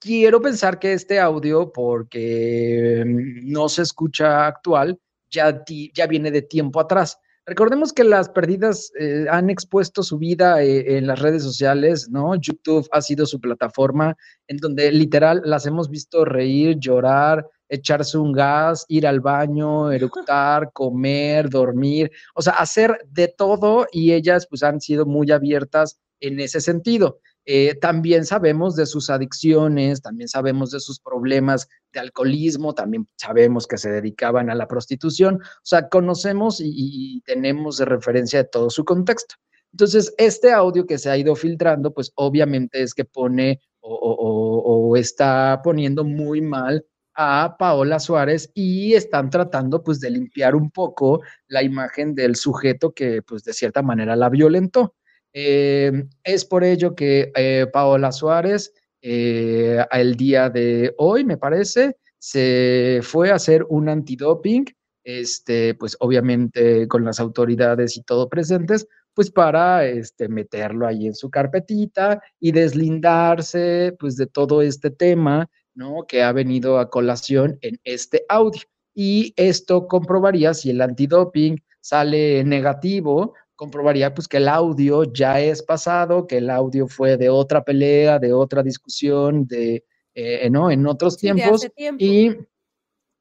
Quiero pensar que este audio, porque mm, no se escucha actual, ya, ti- ya viene de tiempo atrás. Recordemos que las perdidas eh, han expuesto su vida eh, en las redes sociales, ¿no? YouTube ha sido su plataforma en donde literal las hemos visto reír, llorar, echarse un gas, ir al baño, eructar, comer, dormir, o sea, hacer de todo y ellas pues han sido muy abiertas en ese sentido. Eh, también sabemos de sus adicciones, también sabemos de sus problemas de alcoholismo, también sabemos que se dedicaban a la prostitución, o sea, conocemos y, tenemos de referencia de todo su contexto. Entonces, este audio que se ha ido filtrando, pues obviamente es que pone o está poniendo muy mal a Paola Suárez y están tratando pues de limpiar un poco la imagen del sujeto que pues de cierta manera la violentó. Eh, es por ello que eh, Paola Suárez eh, el día de hoy, me parece, se fue a hacer un antidoping, este, pues obviamente con las autoridades y todo presentes, pues para este, meterlo ahí en su carpetita y deslindarse pues de todo este tema, ¿no? Que ha venido a colación en este audio. Y esto comprobaría si el antidoping sale negativo, comprobaría pues que el audio ya es pasado, que el audio fue de otra pelea, de otra discusión, de, eh, ¿no? En otros Sí, tiempos tiempo. y,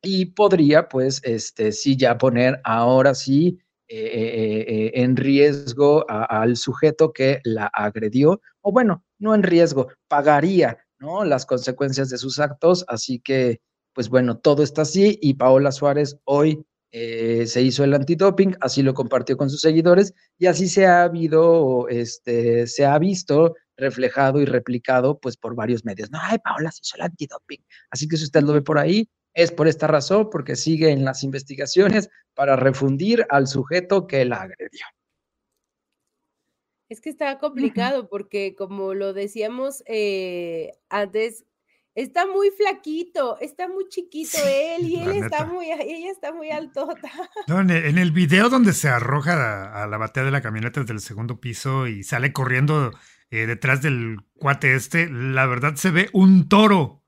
y podría pues este sí ya poner ahora sí eh, eh, eh, en riesgo a- al sujeto que la agredió, o bueno, no en riesgo, pagaría, ¿no? Las consecuencias de sus actos, así que pues bueno, todo está así y Paola Suárez hoy eh, se hizo el antidoping, así lo compartió con sus seguidores y así se ha habido, este, se ha visto reflejado y replicado pues por varios medios. No, ay, Paola se hizo el antidoping. Así que si usted lo ve por ahí, es por esta razón, porque sigue en las investigaciones para refundir al sujeto que la agredió. Es que está complicado porque como lo decíamos eh, antes, está muy flaquito, está muy chiquito él y él está muy, ella está muy altota. No, en, el, en el video donde se arroja a, a la batea de la camioneta desde el segundo piso y sale corriendo eh, detrás del cuate este, la verdad se ve un toro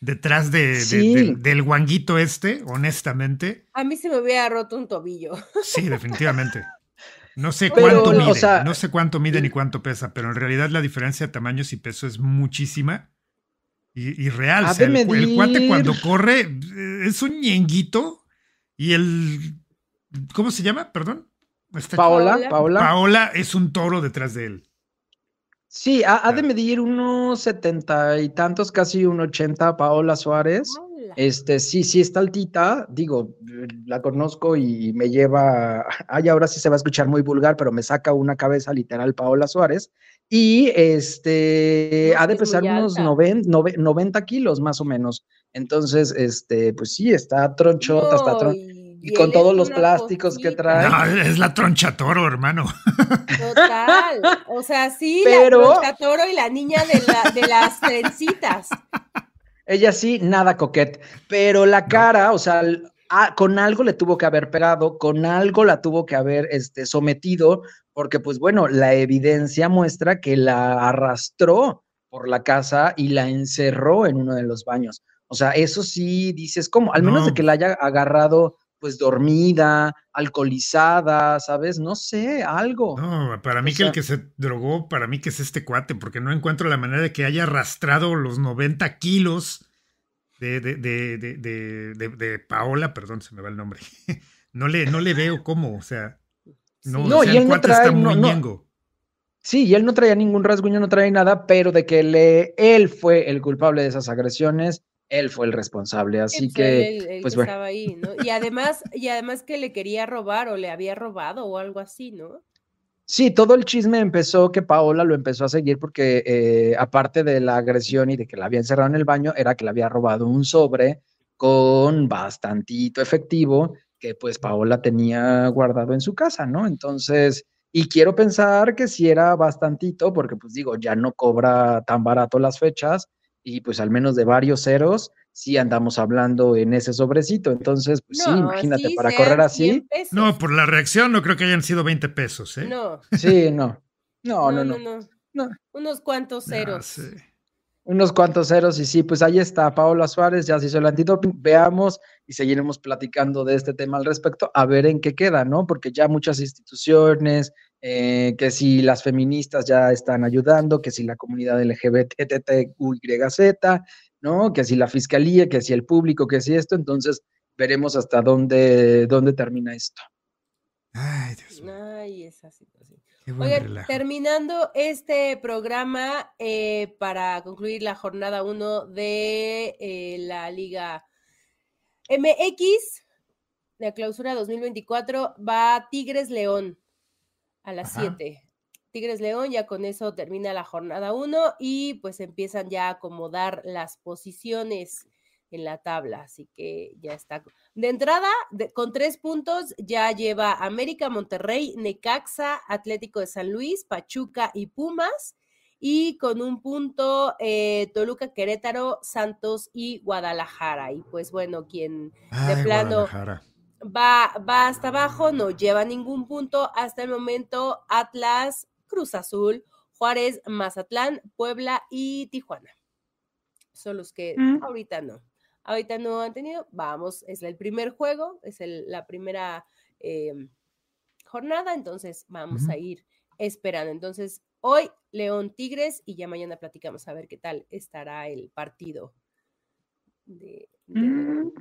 detrás de, del guanguito este, honestamente. A mí se me hubiera roto un tobillo. Sí, definitivamente. No sé Pero, cuánto o mide, sea, no sé cuánto mide ni cuánto pesa, pero en realidad la diferencia de tamaños y peso es muchísima y, y real. O sea, el, el cuate cuando corre eh, es un ñenguito y el... ¿Cómo se llama? Perdón. Paola, Paola. Paola. Paola es un toro detrás de él. Sí, ha, ha de medir unos setenta y tantos, casi un ochenta, Paola Suárez. Este, sí, sí está altita, digo, la conozco y me lleva, ay, ahora sí se va a escuchar muy vulgar, pero me saca una cabeza literal Paola Suárez. Y este, No, ha de pesar unos alta. noven- nove- 90 kilos más o menos. Entonces, este, pues sí, está tronchota, está No, tron- y, y con todos los plásticos que trae. No, es la troncha toro, hermano. Total. O sea, sí, Pero- la toro y la niña de, la, de las trencitas. Ella sí, nada coquete, pero la cara, o sea, ah, con algo le tuvo que haber pegado, con algo la tuvo que haber este, sometido, porque pues bueno, la evidencia muestra que la arrastró por la casa y la encerró en uno de los baños. O sea, eso sí dices, ¿cómo? Al menos de que la haya agarrado pues dormida, alcoholizada, ¿sabes? No sé, algo. No, para mí O que el que se drogó, para mí que es este cuate, porque no encuentro la manera de que haya arrastrado los 90 kilos de, de, de, de, Paola, perdón, se me va el nombre. No le, no le veo cómo, o sea, no, Sí. o No, sea, y el él no cuate trae- está no, muy no. Sí, y él no traía ningún rasguño, no traía nada, pero de que le, él fue el culpable de esas agresiones, él fue el responsable. Sí, Así que, el- el pues que bueno. estaba ahí, ¿no? Y además, y además que le quería robar o le había robado o algo así, ¿no? Sí, todo el chisme empezó que Paola lo empezó a seguir porque eh, aparte de la agresión y de que la había encerrado en el baño, era que le había robado un sobre con bastantito efectivo que pues Paola tenía guardado en su casa, ¿no? Entonces, y quiero pensar que si era bastantito, porque pues digo, ya no cobra tan barato las fechas y pues al menos de varios ceros, sí andamos hablando en ese sobrecito. Entonces, pues sí, imagínate, sí, para correr así, 100 pesos. No, por la reacción no creo que hayan sido 20 pesos, ¿eh? No, sí, no. No, no, no. no, No. Unos cuantos No ceros. Unos cuantos ceros y sí, pues ahí está Paola Suárez, ya se hizo el antidoping, veamos y seguiremos platicando de este tema al respecto, a ver en qué queda, ¿no? Porque ya muchas instituciones, eh, que si las feministas ya están ayudando, que si la comunidad LGBTQYZ, ¿no? Que si la fiscalía, que si el público, que si esto, entonces veremos hasta dónde, dónde termina esto. Ay, Dios mío, Ay, esa situación. Oigan, relajo. terminando este programa eh, para concluir la jornada 1 de eh, la Liga MX, la clausura 2024, va Tigres León a las Ajá. 7. Tigres León, ya con eso termina la jornada 1 y pues empiezan ya a acomodar las posiciones en la tabla, así que ya está. De entrada, de- con tres puntos, ya lleva América, Monterrey, Necaxa, Atlético de San Luis, Pachuca y Pumas. Y con un punto, eh, Toluca, Querétaro, Santos y Guadalajara. Y pues bueno, quien Ay, plano, Guadalajara. Va, va hasta abajo, no lleva ningún punto hasta el momento. Atlas, Cruz Azul, Juárez, Mazatlán, Puebla y Tijuana. Son los que Mm. ahorita no. Ahorita no han tenido. Vamos, es el primer juego, es el- la primera eh, jornada, entonces vamos a ir esperando. Entonces, hoy León Tigres y ya mañana platicamos a ver qué tal estará el partido. De, de León.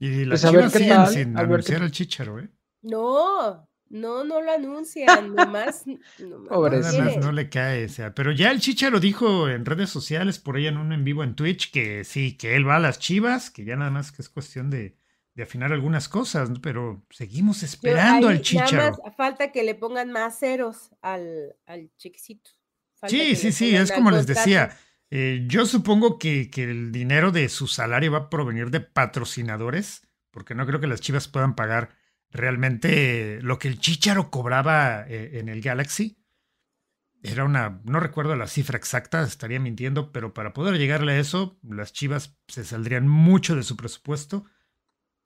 Y las Pues a ver chivas qué siguen tal, sin a ver qué anunciar al chicharo, ¿eh? No, no, no lo anuncian, nomás, nomás. Nada más no le cae, o sea, pero ya el Chicharo dijo en redes sociales, por ahí en un en vivo en Twitch, que sí, que él va a las chivas, que ya nada más que es cuestión de, de afinar algunas cosas, ¿no? pero seguimos Yo- esperando ahí al Chicharo. Nada más falta que le pongan más ceros al, al chiquisito. Falta que Sí, sí, sí, es como les decía. Eh, yo supongo que, el dinero de su salario va a provenir de patrocinadores, porque no creo que las chivas puedan pagar realmente lo que el Chicharo cobraba eh, en el Galaxy. Era una, no recuerdo la cifra exacta, estaría mintiendo, pero para poder llegarle a eso, las chivas se saldrían mucho de su presupuesto.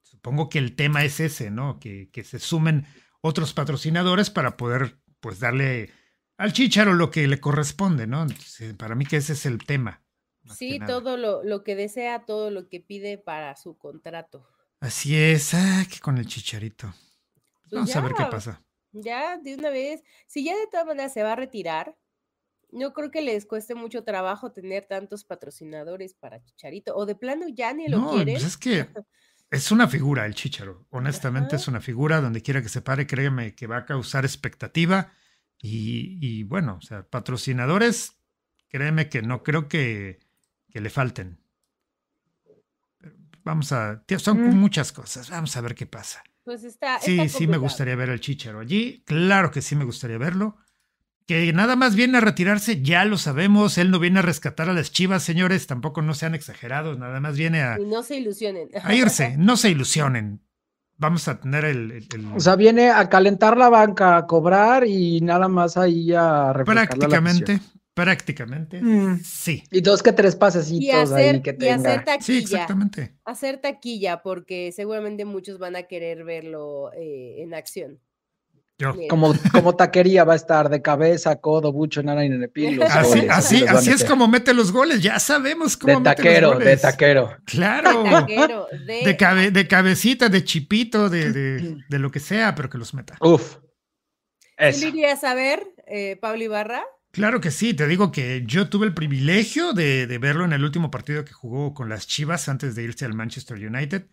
Supongo que el tema es ese, ¿no? Que se sumen otros patrocinadores para poder, pues, darle al Chicharo lo que le corresponde, ¿no? Entonces, para mí que ese es el tema. Sí, todo lo, lo que desea, todo lo que pide para su contrato. Así es, ah, que con el Chicharito. Pues Vamos a ver qué ya, pasa. Ya, de una vez. Si ya de todas maneras se va a retirar, no creo que les cueste mucho trabajo tener tantos patrocinadores para Chicharito. O de plano ya ni lo No, quieren. pues es que es una figura el Chicharo. Honestamente, Ajá. es una figura donde quiera que se pare, créeme que va a causar expectativa. Y, y bueno, o sea, patrocinadores, créeme que no creo que, que le falten. Vamos a, tío, son Mm. muchas cosas. Vamos a ver qué pasa. Pues está. Sí, está sí me gustaría ver al Chicharo allí. Claro que sí me gustaría verlo. Que nada más viene a retirarse, ya lo sabemos. Él no viene a rescatar a las chivas, señores. Tampoco no sean exagerados. Nada más viene a, Y no se ilusionen. a irse. No se ilusionen. Vamos a tener el. el- el- O sea, viene a calentar la banca, a cobrar y nada más ahí a prácticamente. Prácticamente. Mm. Sí. Y dos que tres Y pasecitos hacer, ahí que y hacer tenga. taquilla. Sí, exactamente. hacer taquilla, porque seguramente muchos van a querer verlo eh, en acción. Yo. Como, como taquería va a estar de cabeza, codo, bucho, nana y nenepil. los Así, goles, así, así es como mete los goles. Ya sabemos cómo De mete taquero, los de taquero. Claro. Taquero, de, De, cabe- de cabecita, de chipito, de, de- de lo que sea, pero que los meta. Uf. ¿Tú Eso. irías a ver, eh, Pablo Ibarra? Claro que sí, te digo que yo tuve el privilegio de, de verlo en el último partido que jugó con las Chivas antes de irse al Manchester United.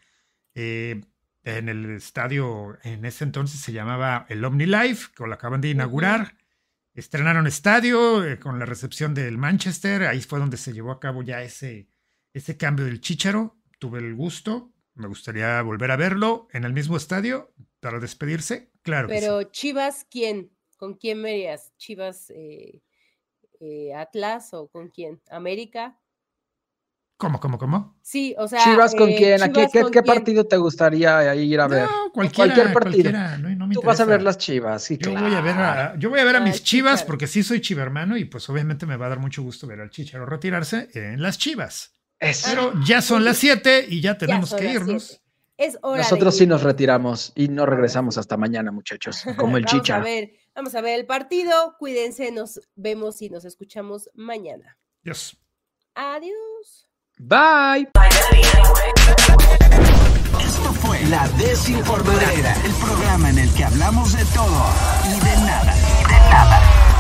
Eh, en el estadio, en ese entonces se llamaba el OmniLife, que lo acaban de inaugurar. Estrenaron estadio eh, con la recepción del Manchester, ahí fue donde se llevó a cabo ya ese, ese cambio del Chícharo. Tuve el gusto, me gustaría volver a verlo en el mismo estadio para despedirse. Claro que sí. Pero Chivas, ¿quién? ¿Con quién me irías? ¿Chivas eh, eh, Atlas o con quién? ¿América? ¿Cómo, cómo, cómo? Sí, o sea. Chivas con eh, quién? ¿A qué, partido te gustaría ir a ver? No, cualquiera, cualquier partido. cualquiera, no, no me Tú vas a ver las chivas, sí, Yo claro. voy a ver a, yo voy a, ver a mis chivas porque sí soy chivermano y pues obviamente me va a dar mucho gusto ver al Chicharo retirarse en las chivas. Eso. Pero ya son las 7 y ya tenemos que irnos. Es hora Nosotros sí nos retiramos y no regresamos hasta mañana, muchachos, como el Vamos a chicharo. ver, vamos a ver el partido. Cuídense, nos vemos y nos escuchamos mañana. Dios. Adiós. Bye. Esto fue La Desinformadera, el programa en el que hablamos de todo y de nada.